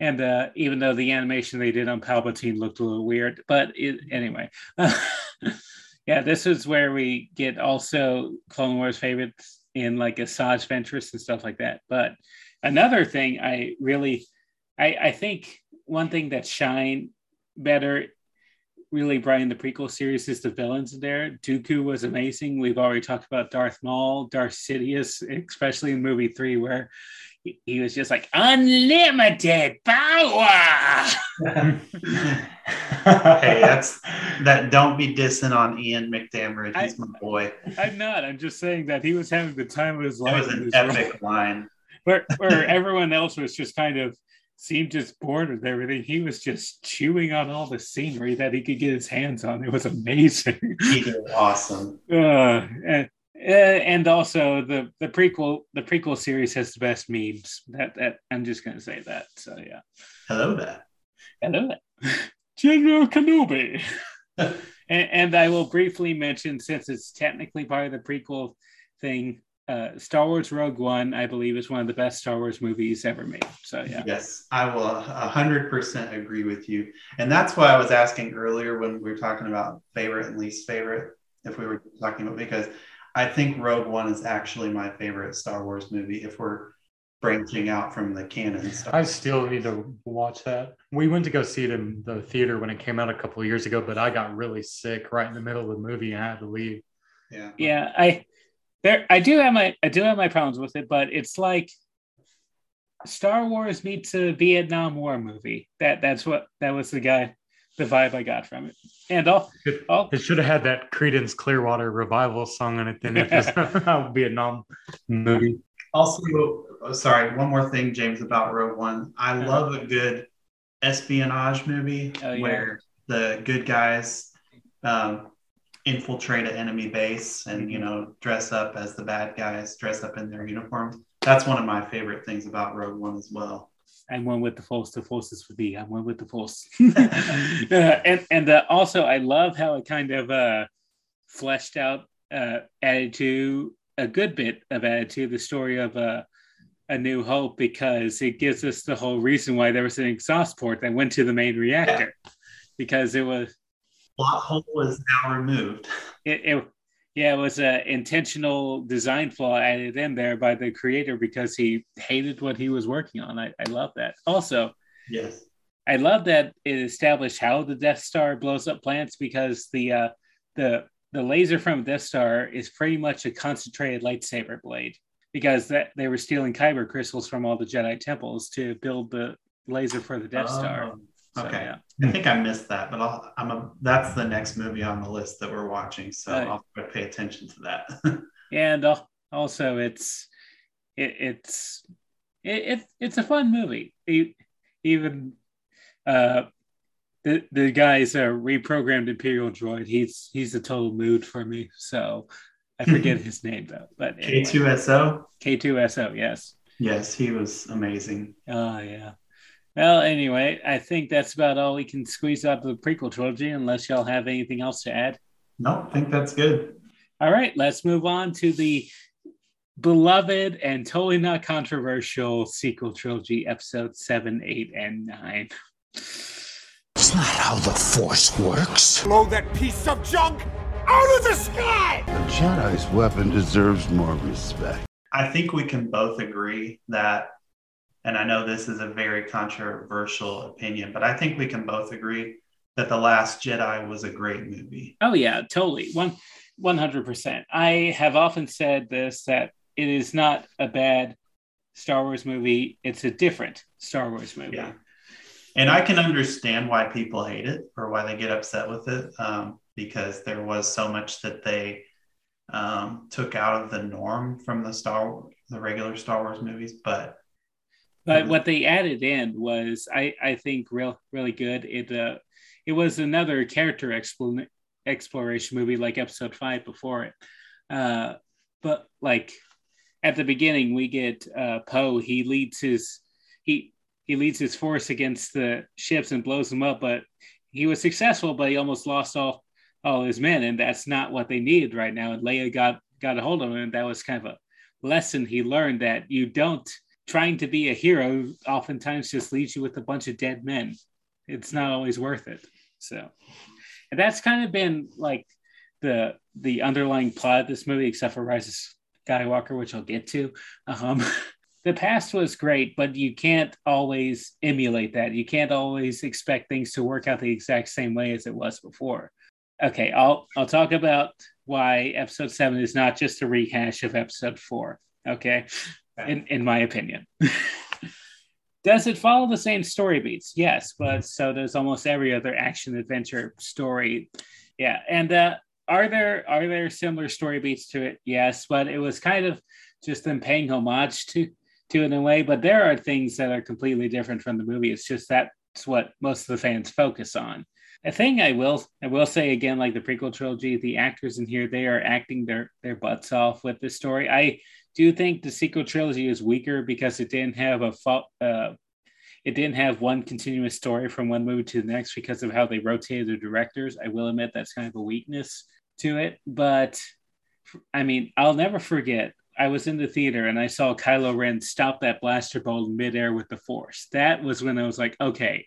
and uh, even though the animation they did on Palpatine looked a little weird, but it, anyway, yeah, this is where we get also Clone Wars favorites in like Asajj Ventress and stuff like that. But another thing I really, I, I think one thing that shine better really bright in the prequel series is the villains in there. Dooku was amazing. We've already talked about Darth Maul, Darth Sidious, especially in movie three, where he, was just like unlimited power. hey, that's that. Don't be dissing on Ian McDiarmid. He's my boy. I'm not. I'm just saying that he was having the time of his That life. was in an epic role. line. Where, where everyone else was just kind of seemed just bored with everything. He was just chewing on all the scenery that he could get his hands on. It was amazing. He did awesome. Uh, and, and also the the prequel the prequel series has the best memes. That that I'm just gonna say that. So yeah. Hello there. Hello there. General Kenobi. and, and I will briefly mention, since it's technically part of the prequel thing, uh, Star Wars Rogue One, I believe, is one of the best Star Wars movies ever made. So yeah. Yes, I will a hundred percent agree with you, and that's why I was asking earlier when we were talking about favorite and least favorite. If we were talking about because I think Rogue One is actually my favorite Star Wars movie. If we're branching out from the canon stuff. I still need to watch that. We went to go see it in the theater when it came out a couple of years ago, but I got really sick right in the middle of the movie and I had to leave. Yeah. Yeah, I there I do have my I do have my problems with it, but it's like Star Wars meets a Vietnam War movie. That that's what that was the guy the vibe I got from it. And all, all It should have had that Creedence Clearwater revival song in it. Then if it's a Vietnam movie. Also, oh, sorry, one more thing, James, about Rogue One. I Uh-huh. love a good espionage movie Oh, yeah. where the good guys um, infiltrate an enemy base and you know dress up as the bad guys, dress up in their uniforms. That's one of my favorite things about Rogue One as well. I'm one with the force. The force is for thee. I'm one with the force. uh, and and uh, also, I love how it kind of uh, fleshed out, uh, added to a good bit of added to the story of uh, A New Hope because it gives us the whole reason why there was an exhaust port that went to the main reactor because it was Plot hole was now removed. it, it yeah it was an intentional design flaw added in there by the creator because he hated what he was working on. I, I love that. Also Yes. i love that it established how the death star blows up plants because the uh the the laser from death star is pretty much a concentrated lightsaber blade because that they were stealing kyber crystals from all the jedi temples to build the laser for the death star. Oh, So, okay. yeah. I think I missed that, but I'll, I'm a, that's the next movie on the list that we're watching, so Right. I'll try to pay attention to that. and also it's it, it's it, it it's a fun movie even uh the the guy's a reprogrammed imperial droid he's he's a total mood for me so I forget his name though. But anyway. K2SO. K2SO, yes. Yes, he was amazing. Oh yeah. Well, anyway, I think that's about all we can squeeze out of the prequel trilogy, unless y'all have anything else to add. No, I think that's good. All right, let's move on to the beloved and totally not controversial sequel trilogy, episode seven, eight, and nine. It's not how the Force works. Blow that piece of junk out of the sky! The Jedi's weapon deserves more respect. I think we can both agree that, and I know this is a very controversial opinion, but I think we can both agree that The Last Jedi was a great movie. Oh yeah, totally. One one hundred percent. I have often said this that it is not a bad Star Wars movie. It's a different Star Wars movie. Yeah. And I can understand why people hate it or why they get upset with it um, because there was so much that they um, took out of the norm from the Star the regular Star Wars movies. But but what they added in was I I think real really good. It uh it was another character expl- exploration movie like Episode Five before it. Uh, but like at the beginning, we get uh, Poe. He leads his he he leads his force against the ships and blows them up, but he was successful, but he almost lost all all his men, and that's not what they needed right now. And Leia got got a hold of him, and that was kind of a lesson he learned that you don't trying to be a hero oftentimes just leaves you with a bunch of dead men. It's not always worth it. So, and that's kind of been like the the underlying plot of this movie, except for Rise of Skywalker, which I'll get to. Um, the past was great, but you can't always emulate that. You can't always expect things to work out the exact same way as it was before. Okay, I'll I'll talk about why episode seven is not just a rehash of episode four. Okay, in in my opinion. Does it follow the same story beats? Yes, but so does almost every other action adventure story. Yeah, and uh, are there are there similar story beats to it? Yes, but it was kind of just them paying homage to to it in a way. But there are things that are completely different from the movie. It's just that's what most of the fans focus on. A thing I will I will say again, like the prequel trilogy, the actors in here they are acting their their butts off with this story. I do you think the sequel trilogy is weaker because it didn't have a uh, it didn't have one continuous story from one movie to the next because of how they rotated the directors. I will admit that's kind of a weakness to it, but I mean, I'll never forget. I was in the theater and I saw Kylo Ren stop that blaster bolt in midair with the Force. That was when I was like, okay,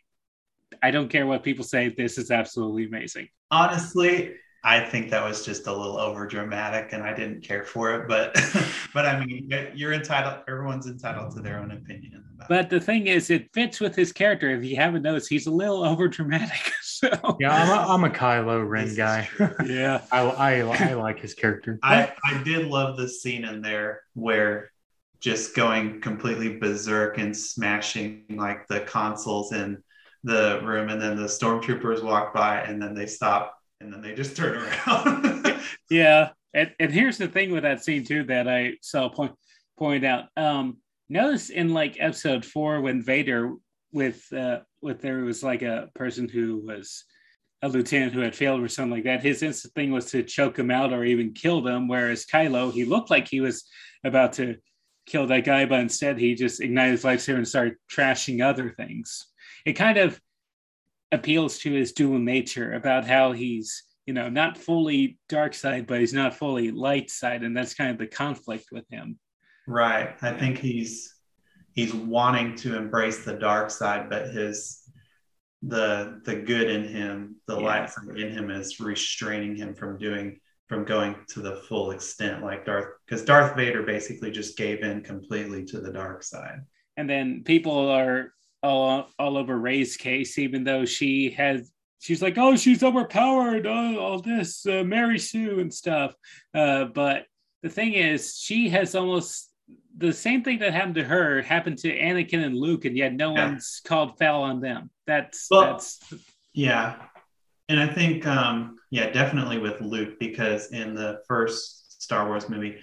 I don't care what people say. This is absolutely amazing. Honestly, I think that was just a little over dramatic and I didn't care for it. But but I mean you're entitled everyone's entitled to their own opinion. but the thing is it fits with his character. If you haven't noticed, he's a little over dramatic. So yeah, I'm a, I'm a Kylo Ren guy. yeah. I, I I like his character. I, I did love the scene in there where just going completely berserk and smashing like the consoles in the room and then the stormtroopers walk by and then they stop and then they just turn around. yeah, and, and here's the thing with that scene too that I saw point point out. Um, notice in like episode four when Vader with uh, with there was like a person who was a lieutenant who had failed or something like that. His instant thing was to choke him out or even kill them. Whereas Kylo, he looked like he was about to kill that guy, but instead he just ignited his lightsaber and started trashing other things. It kind of appeals to his dual nature about how he's you know not fully dark side but he's not fully light side and that's kind of the conflict with him. Right. I think he's he's wanting to embrace the dark side but his the the good in him the yeah. light side in him is restraining him from doing from going to the full extent like darth because darth vader basically just gave in completely to the dark side. And then people are all, all over Rey's case, even though she has she's like, oh, she's overpowered, oh, all this, uh, Mary Sue and stuff. Uh, but the thing is, she has almost the same thing that happened to her happened to Anakin and Luke, and yet no yeah. one's called foul on them. That's well, that's yeah, and I think um, yeah, definitely with Luke because in the first Star Wars movie,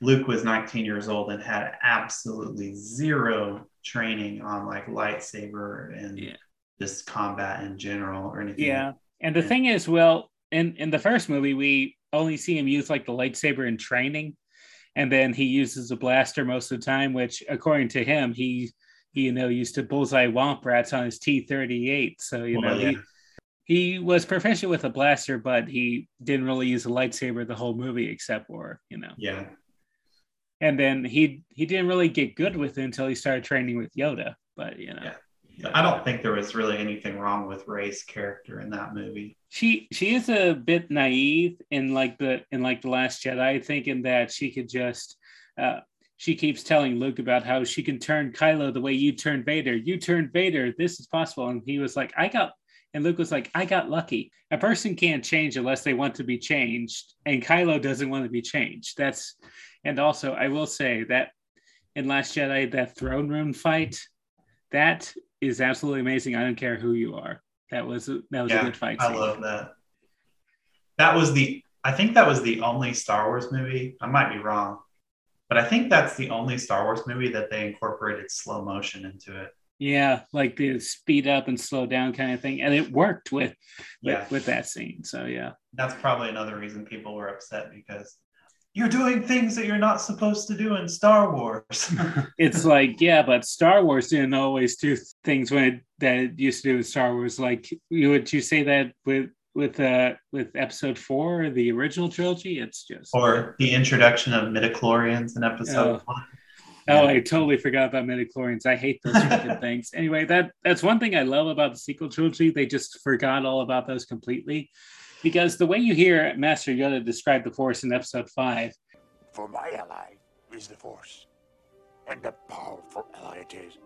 Luke was 19 years old and had absolutely zero training on like lightsaber and yeah. just combat in general or anything. Yeah. And the thing is, well, in in the first movie we only see him use like the lightsaber in training, and then he uses a blaster most of the time, which according to him he he you know used to bullseye womp rats on his T thirty eight. So you Well, know yeah. he he was proficient with a blaster, but he didn't really use a lightsaber the whole movie except for you know. Yeah. And then he he didn't really get good with it until he started training with Yoda. But you know, I don't think there was really anything wrong with Rey's character in that movie. she she is a bit naive in like the in like the Last Jedi, thinking that she could just. Uh, she keeps telling Luke about how she can turn Kylo the way you turned Vader. You turned Vader. This is possible. And he was like, I got, and Luke was like, I got lucky. A person can't change unless they want to be changed. And Kylo doesn't want to be changed. That's, and also, I will say that in Last Jedi, that throne room fight, that is absolutely amazing. I don't care who you are. That was, that was a good fight. I love that. That was the I think that was the only Star Wars movie. I might be wrong, but I think that's the only Star Wars movie that they incorporated slow motion into it. Yeah, like the speed up and slow down kind of thing, and it worked with with, Yeah. with that scene. So yeah, That's probably another reason people were upset because you're doing things that you're not supposed to do in Star Wars. it's like yeah, but Star Wars didn't always do things when it, that it used to do with Star Wars. Like you would you say that with with uh with Episode Four, the original trilogy? It's just or the introduction of midichlorians in episode Oh. one. Oh, I totally forgot about midichlorians. I hate those stupid things. Anyway, that that's one thing I love about the sequel trilogy. They just forgot all about those completely. Because the way you hear Master Yoda describe the Force in episode five, For my ally is the Force, and a powerful ally it is.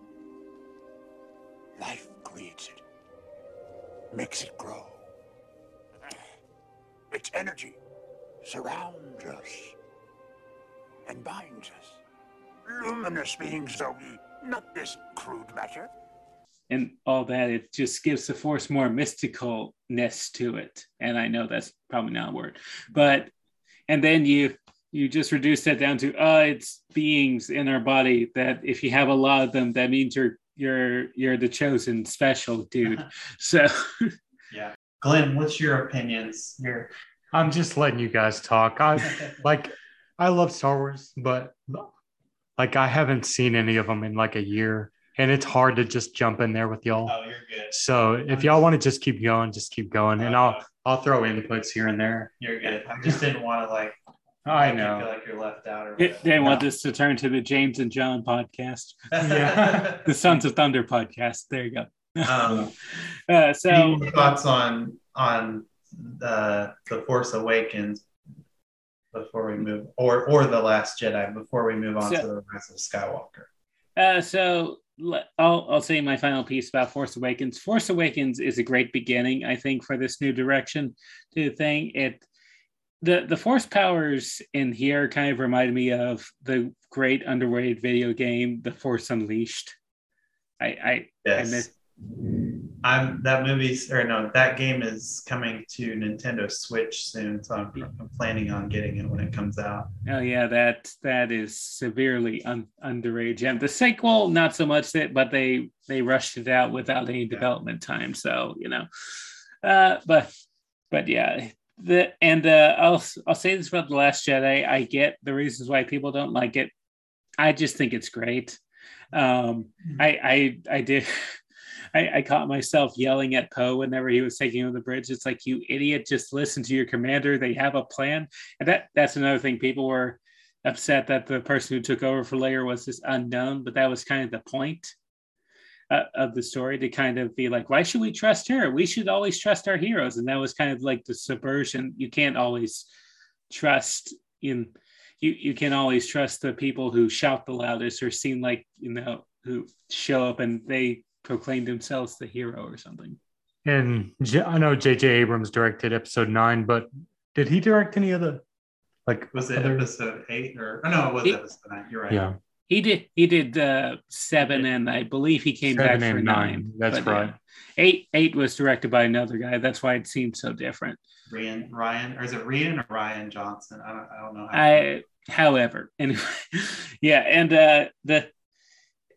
Life creates it, makes it grow. Its energy surrounds us and binds us. Luminous beings are we, not this crude matter. And all that, it just gives the Force more mysticalness to it. And I know that's probably not a word, but and then you you just reduce that down to uh it's beings in our body that if you have a lot of them, that means you're you're you're the chosen special dude. so Yeah. Glenn, what's your opinions? Your I'm just letting you guys talk. I like I love Star Wars, but like I haven't seen any of them in like a year, and it's hard to just jump in there with y'all. Oh, you're good. So if y'all want to just keep going, just keep going, and I'll I'll throw inputs here and there. You're good. I just didn't want to like I make you know. feel like you're left out or They whatever. they want this to turn to the James and John podcast, Yeah. the Sons of Thunder podcast. There you go. Um, Uh, so any thoughts on on the the Force Awakens before we move, or or the Last Jedi before we move on So- to the Rise of Skywalker? Uh, so le- I'll I'll say my final piece about Force Awakens. Force Awakens is a great beginning, I think, for this new direction to the thing. It the the Force powers in here kind of reminded me of the great underrated video game, The Force Unleashed. I I, I Yes. miss, I'm that movie's or no, that game is coming to Nintendo Switch soon, so I'm, I'm planning on getting it when it comes out. oh yeah, that that is severely un, underrated gem. The sequel, not so much that, but they they rushed it out without any development time. So you know, uh, but but yeah, the and uh, I'll I'll say this about the Last Jedi. I get the reasons why people don't like it. I just think it's great. Um, I I I did. I, I caught myself yelling at Poe whenever he was taking over the bridge. It's like you idiot, just listen to your commander. They have a plan, and that that's another thing. People were upset that the person who took over for Leia was this unknown, but that was kind of the point uh, of the story to kind of be like, why should we trust her? We should always trust our heroes, and that was kind of like the subversion. You can't always trust in you. You can always trust the people who shout the loudest or seem like you know who show up and they proclaim themselves the hero or something. And J- I know J.J. Abrams directed Episode Nine, but did he direct any of the like? Was it other- episode eight or oh, no? It was It- episode nine. You're right. Yeah, He did. He did uh, seven, and I believe he came Seven back for nine. nine, that's But, yeah. right. Eight. Eight was directed by another guy. That's why it seemed so different. Ryan, Ryan, or is it Ryan or Rian Johnson? I don't, I don't know. How I, however, anyway, yeah, and uh, the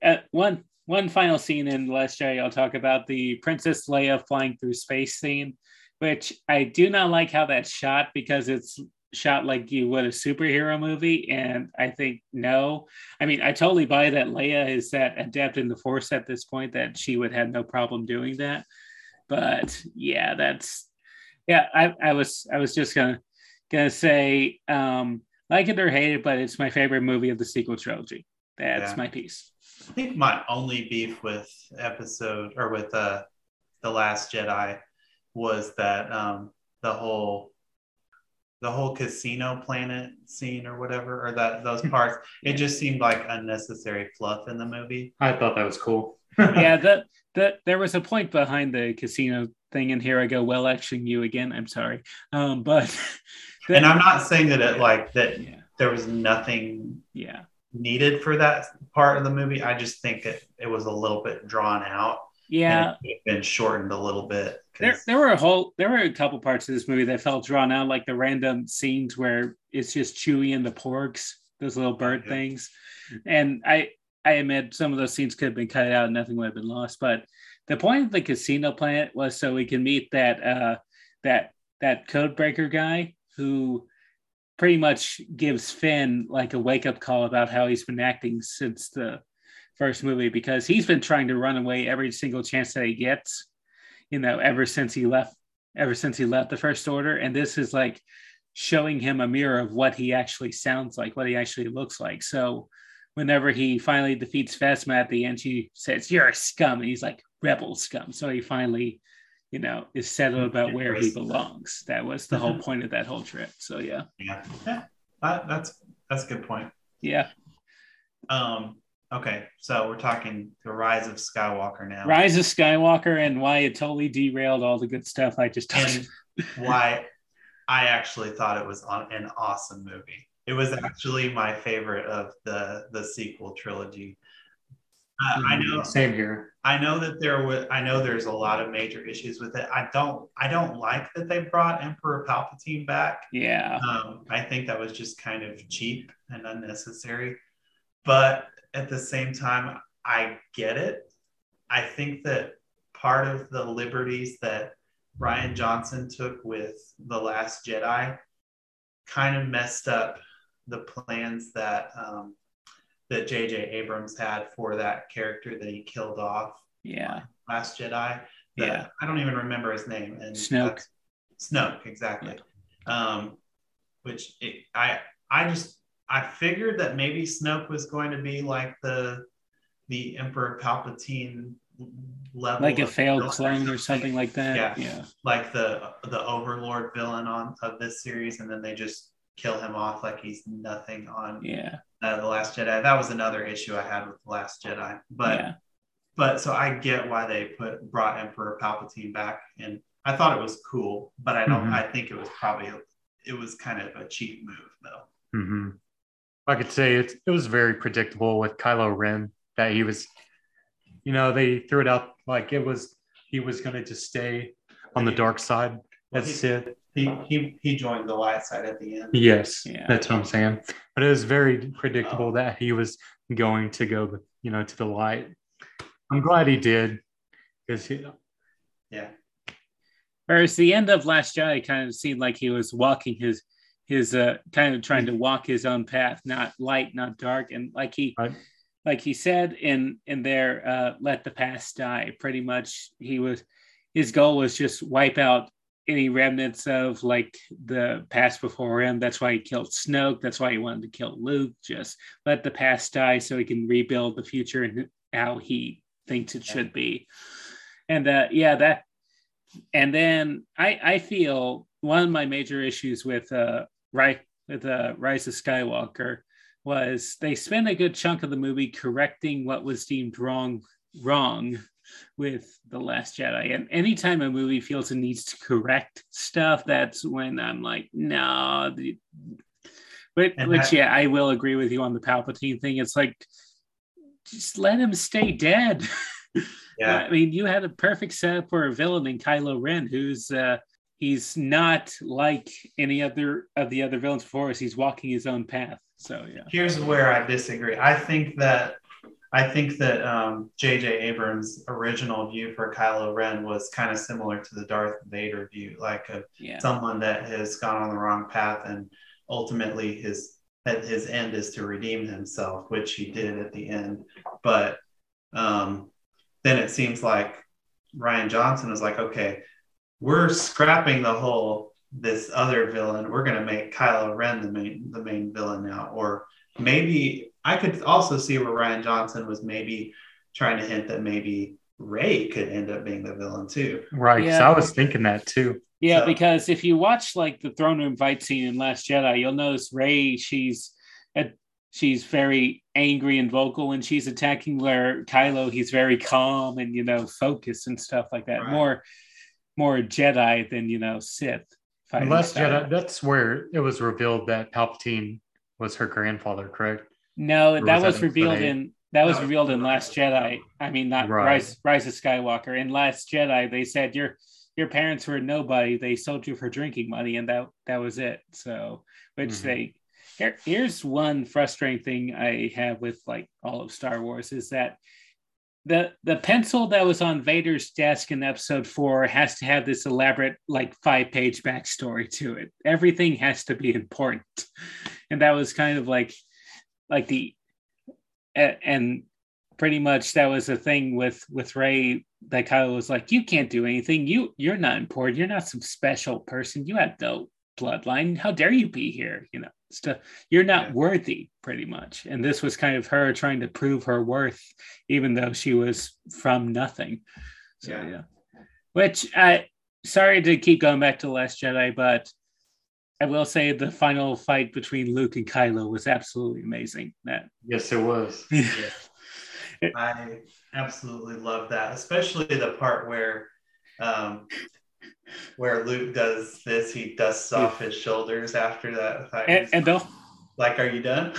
uh, one one final scene in The Last Jedi, I'll talk about the Princess Leia flying through space scene. which I do not like how that's shot because it's shot like you would a superhero movie. And I think no. I mean, I totally buy that Leia is that adept in the force at this point that she would have no problem doing that. But yeah, that's yeah, I, I was I was just gonna gonna say um like it or hate it, but it's my favorite movie of the sequel trilogy. That's Yeah. my piece. I think my only beef with episode or with uh the Last Jedi was that um the whole the whole casino planet scene or whatever or that those parts it just seemed like unnecessary fluff in the movie. I thought that was cool. yeah, that the there was a point behind the casino thing, and here I go well actioning you again. I'm sorry, um, but and I'm not saying that it like that there was nothing yeah needed for that part of the movie. I just think it, it was a little bit drawn out. Yeah. it been shortened a little bit. there there were a whole there were a couple parts of this movie that felt drawn out, like the random scenes where it's just Chewie and the porgs, those little bird things, and I I admit some of those scenes could have been cut out and nothing would have been lost, but the point of the casino planet was so we can meet that uh that that code breaker guy who pretty much gives Finn like a wake up call about how he's been acting since the first movie because he's been trying to run away every single chance that he gets, you know, ever since he left, ever since he left the First Order. And this is like showing him a mirror of what he actually sounds like, what he actually looks like. So whenever he finally defeats Phasma at the end, she says, You're a scum. And he's like, Rebel scum. So he finally, you know, is settled mm-hmm. about where he belongs. That was the whole mm-hmm. point of that whole trip. So yeah. Yeah, yeah. That, that's that's a good point. Yeah. Um. Okay, so we're talking the rise of Skywalker now. Rise of Skywalker and why it totally derailed all the good stuff I just talked why I actually thought it was on an awesome movie. It was mm-hmm. actually my favorite of the the sequel trilogy. Uh, I know. Same here. I know that there was. I know there's a lot of major issues with it. I don't. I don't like that they brought Emperor Palpatine back. Yeah. Um, I think that was just kind of cheap and unnecessary. But at the same time, I get it. I think that part of the liberties that Rian Johnson took with The Last Jedi kind of messed up the plans that um, that J.J. Abrams had for that character that he killed off. Yeah. Last Jedi. Yeah. I don't even remember his name. And Snoke. Snoke, exactly. Um, which it, I I just I figured that maybe Snoke was going to be like the the Emperor Palpatine level, like a failed villain clone or something like that. Yeah, Yeah. like the the Overlord villain on of this series, and then they just kill him off like he's nothing on Yeah. Uh, the Last Jedi. That was another issue I had with the Last Jedi, but Yeah. but so I get why they put brought Emperor Palpatine back, and I thought it was cool, but I don't. Mhm. I think it was probably it was kind of a cheap move though. hmm I could say it, it was very predictable with Kylo Ren that he was, you know, they threw it out like it was, he was going to just stay on the dark side as he- Sith. He he he joined the light side at the end. Yes, Yeah. that's what I'm saying. But it was very predictable that he was going to go, you know, to the light. I'm glad he did because he, Yeah. Whereas the end of Last Jedi kind of seemed like he was walking his his uh kind of trying to walk his own path, not light, not dark, and like he like he said in in their uh let the past die, pretty much he was his goal was just wipe out any remnants of like the past before him. That's why he killed Snoke. That's why he wanted to kill Luke. Just let the past die so he can rebuild the future and how he thinks it should be. And uh, yeah, that. And then I I feel one of my major issues with uh right with uh, Rise of Skywalker was they spent a good chunk of the movie correcting what was deemed wrong wrong with the last jedi. And anytime a movie feels it needs to correct stuff that's when i'm like no the, but And which yeah i will agree with you on the palpatine thing. It's like just let him stay dead. Yeah. i mean you had a perfect setup for a villain in kylo ren who's uh he's not like any other of the other villains before us he's walking his own path. So yeah. Here's where I disagree. I think that I think that um, J.J. Abrams' original view for Kylo Ren was kind of similar to the Darth Vader view, like a, Yeah. someone that has gone on the wrong path, and ultimately his that his end is to redeem himself, which he did at the end. But um, then it seems like Rian Johnson was like, okay, we're scrapping the whole this other villain. We're going to make Kylo Ren the main the main villain now, or maybe I could also see where Rian Johnson was maybe trying to hint that maybe Rey could end up being the villain too. Right. Yeah. I was thinking that too. Yeah, So- because if you watch like the throne room fight scene in Last Jedi, you'll notice Rey. She's at, she's very angry and vocal, and she's attacking where Kylo he's very calm and you know focused and stuff like that. Right. More more Jedi than you know Sith. fighting Unless. Jedi, that's where it was revealed that Palpatine was her grandfather, correct? No, that was was revealed in that was That revealed in Last Jedi. I mean, not Right. Rise Rise of Skywalker. In Last Jedi, they said your your parents were nobody. They sold you for drinking money, and that that was it. So, which Mhm. they here, here's one frustrating thing I have with like all of Star Wars is that the the pencil that was on Vader's desk in Episode Four has to have this elaborate like five page backstory to it. Everything has to be important, and that was kind of like like the and pretty much that was the thing with with Rey that Kylo was like, you can't do anything. You you're not important. You're not some special person. You have no bloodline. How dare you be here? You know, stuff. You're not Yeah. worthy, pretty much. And this was kind of her trying to prove her worth, even though she was from nothing. So Yeah. yeah, which I sorry to keep going back to the Last Jedi, but. I will say the final fight between Luke and Kylo was absolutely amazing. That Yes, it was. I absolutely love that, especially the part where um, where Luke does this. He dusts off his shoulders after that fight. and, and they'll like, are you done?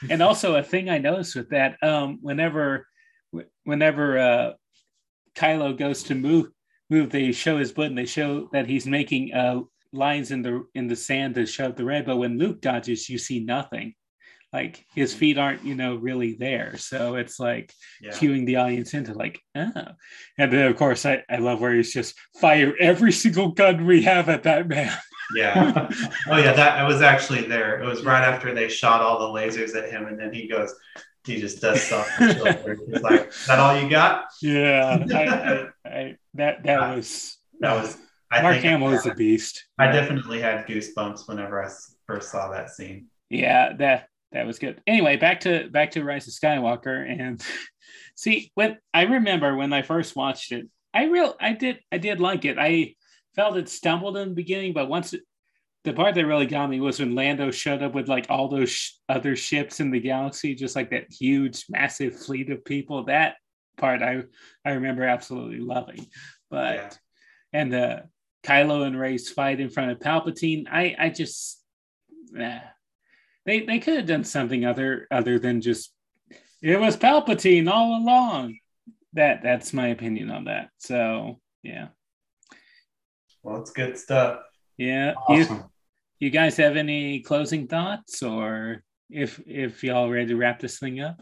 and also a thing I noticed with that, um, whenever, whenever uh, Kylo goes to move, move, they show his butt and they show that he's making uh, lines in the in the sand to show the red. But when Luke dodges, you see nothing. Like his hmm. feet aren't, you know, really there. So it's like Yeah. cueing the audience into like, oh. And then of course I, I love where he's just fire every single gun we have at that man. Yeah. Oh yeah, that I was actually there. It was right after they shot all the lasers at him, and then he goes, he just dusts off the. He's like, "Is that all you got?" Yeah, I, I, I, that that was That was. I Mark Hamill is a beast. I definitely had goosebumps whenever I first saw that scene. Yeah, that that was good. Anyway, back to back to Rise of Skywalker and see when I remember when I first watched it, I real I did I did like it. I felt it stumbled in the beginning, but once it, the part that really got me was when Lando showed up with like all those sh- other ships in the galaxy, just like that huge, massive fleet of people. That part I I remember absolutely loving. But Yeah. and the Kylo and Rey's fight in front of Palpatine, I I just nah. they they could have done something other other than just it was Palpatine all along. That that's my opinion on that. So yeah, Well, it's good stuff. yeah. Awesome. You, you guys have any closing thoughts, or if if y'all ready to wrap this thing up?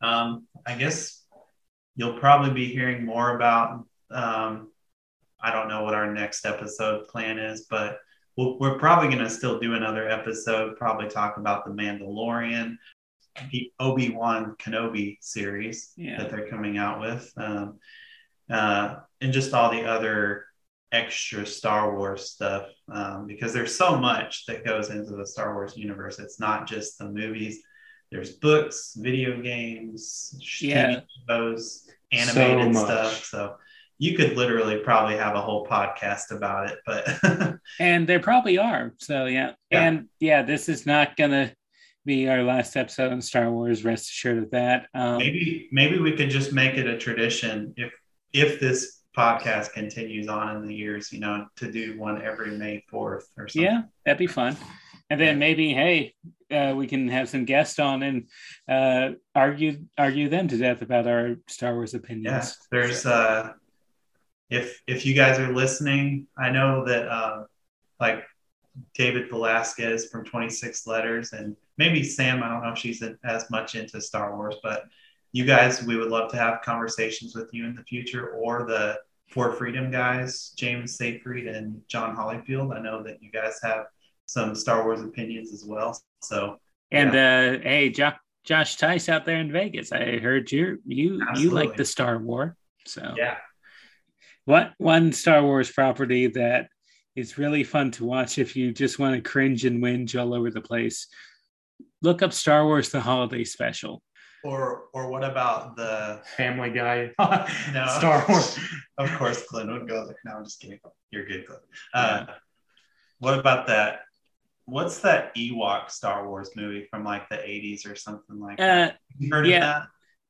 Um, I guess you'll probably be hearing more about. Um, I don't know what our next episode plan is, but we'll, we're probably going to still do another episode. Probably talk about the Mandalorian, the Obi Wan Kenobi series Yeah. that they're coming out with, um, uh, and just all the other extra Star Wars stuff um, because there's so much that goes into the Star Wars universe. It's not just the movies. There's books, video games, Yeah. TV shows, animated much. stuff. So you could literally probably have a whole podcast about it. But And there probably are. So yeah. Yeah. And yeah, this is not gonna be our last episode on Star Wars. Rest assured of that. Um, maybe maybe we could just make it a tradition if if this podcast continues on in the years, you know, to do one every May fourth or something. Yeah, that'd be fun. And then maybe, hey, uh, we can have some guests on and uh, argue argue them to death about our Star Wars Yeah, opinions. there's uh if if you guys are listening, I know that uh like David Velasquez from 26 Letters, and maybe Sam. I don't know if she's as much into Star Wars, but you guys, we would love to have conversations with you in the future, or the For Freedom guys, James Seyfried and John Hollyfield. I know that you guys have some Star Wars opinions as well. So, And yeah. uh, hey, jo- Josh Tice out there in Vegas. I heard you you you like the Star War. So yeah, what one Star Wars property that is really fun to watch if you just want to cringe and whinge all over the place. Look up Star Wars the Holiday Special. or or what about the Family Guy. no Star Wars. of course, Glenn would go there. No, I'm just kidding. You're good, Glenn. Uh, What about that? What's that Ewok Star Wars movie from like the 80s or something like Uh, that? You heard yeah. of that?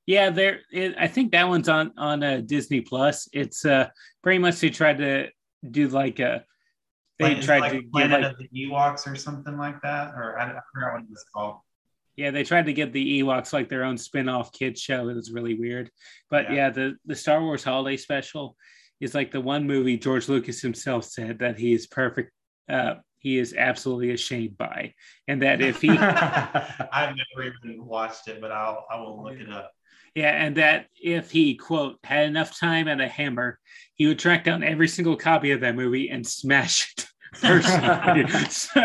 Yeah, there. It, I think that one's on on uh, Disney Plus. It's uh pretty much they tried to do like a they Like, tried like to give Planet like of the Ewoks or something like that, or I, I forgot what it was called. yeah they tried to get the Ewoks like their own spin off kids show. It was really weird, but Yeah. yeah. the the Star Wars Holiday Special is like the one movie George Lucas himself said that he is perfect. Uh, he is absolutely ashamed by, and that if he I've never even watched it, but I'll I will look it up. Yeah, and that if he quote had enough time and a hammer, he would track down every single copy of that movie and smash it personally. so,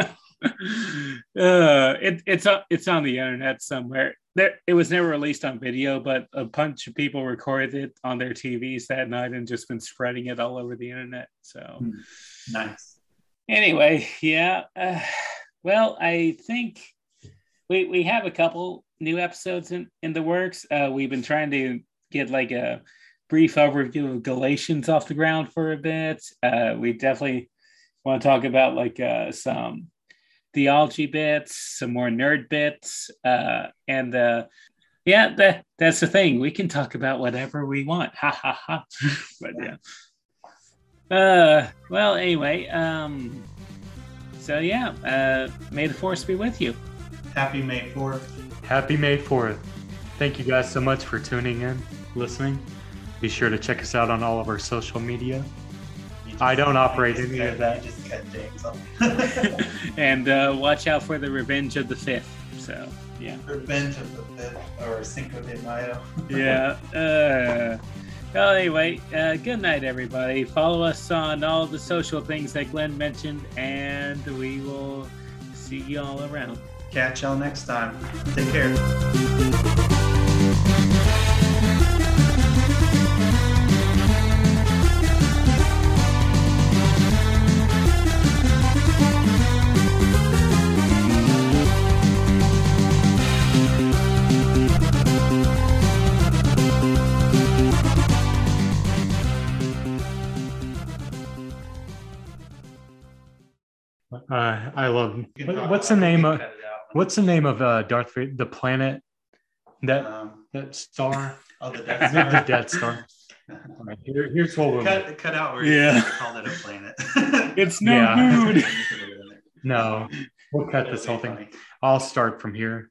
uh, it, it's on it's on the internet somewhere. There, it was never released on video, but a bunch of people recorded it on their TVs that night and just been spreading it all over the internet. So, Nice. anyway, yeah. Uh, well, I think we we have a couple new episodes in in the works. Uh, we've been trying to get like a brief overview of Galatians off the ground for a bit. Uh, we definitely want to talk about like uh, some theology bits, some more nerd bits, uh, and uh, yeah, that that's the thing. We can talk about whatever we want. Ha ha ha. but yeah. Uh, well, anyway, um, so yeah, uh, may the force be with you. Happy May 4th. Happy May 4th. Thank you guys so much for tuning in, listening. Be sure to check us out on all of our social media. I don't operate You just any cut- of that. Just cut James off. and uh, watch out for the Revenge of the Fifth. So yeah, Revenge of the Fifth or Cinco de Mayo. yeah. Uh, well, anyway, uh, good night, everybody. Follow us on all the social things that Glenn mentioned, and we will see you all around. Catch y'all next time. Take care. Uh, I love. What's the name of? What's the name of uh, Darth Vader? The planet that Um, that star. oh, the the, Death Star. Death Star. All right, here, here's what we'll cut, cut out where Yeah. you called it a planet. It's no Yeah. mood. No, we'll cut this whole thing. I'll start from here.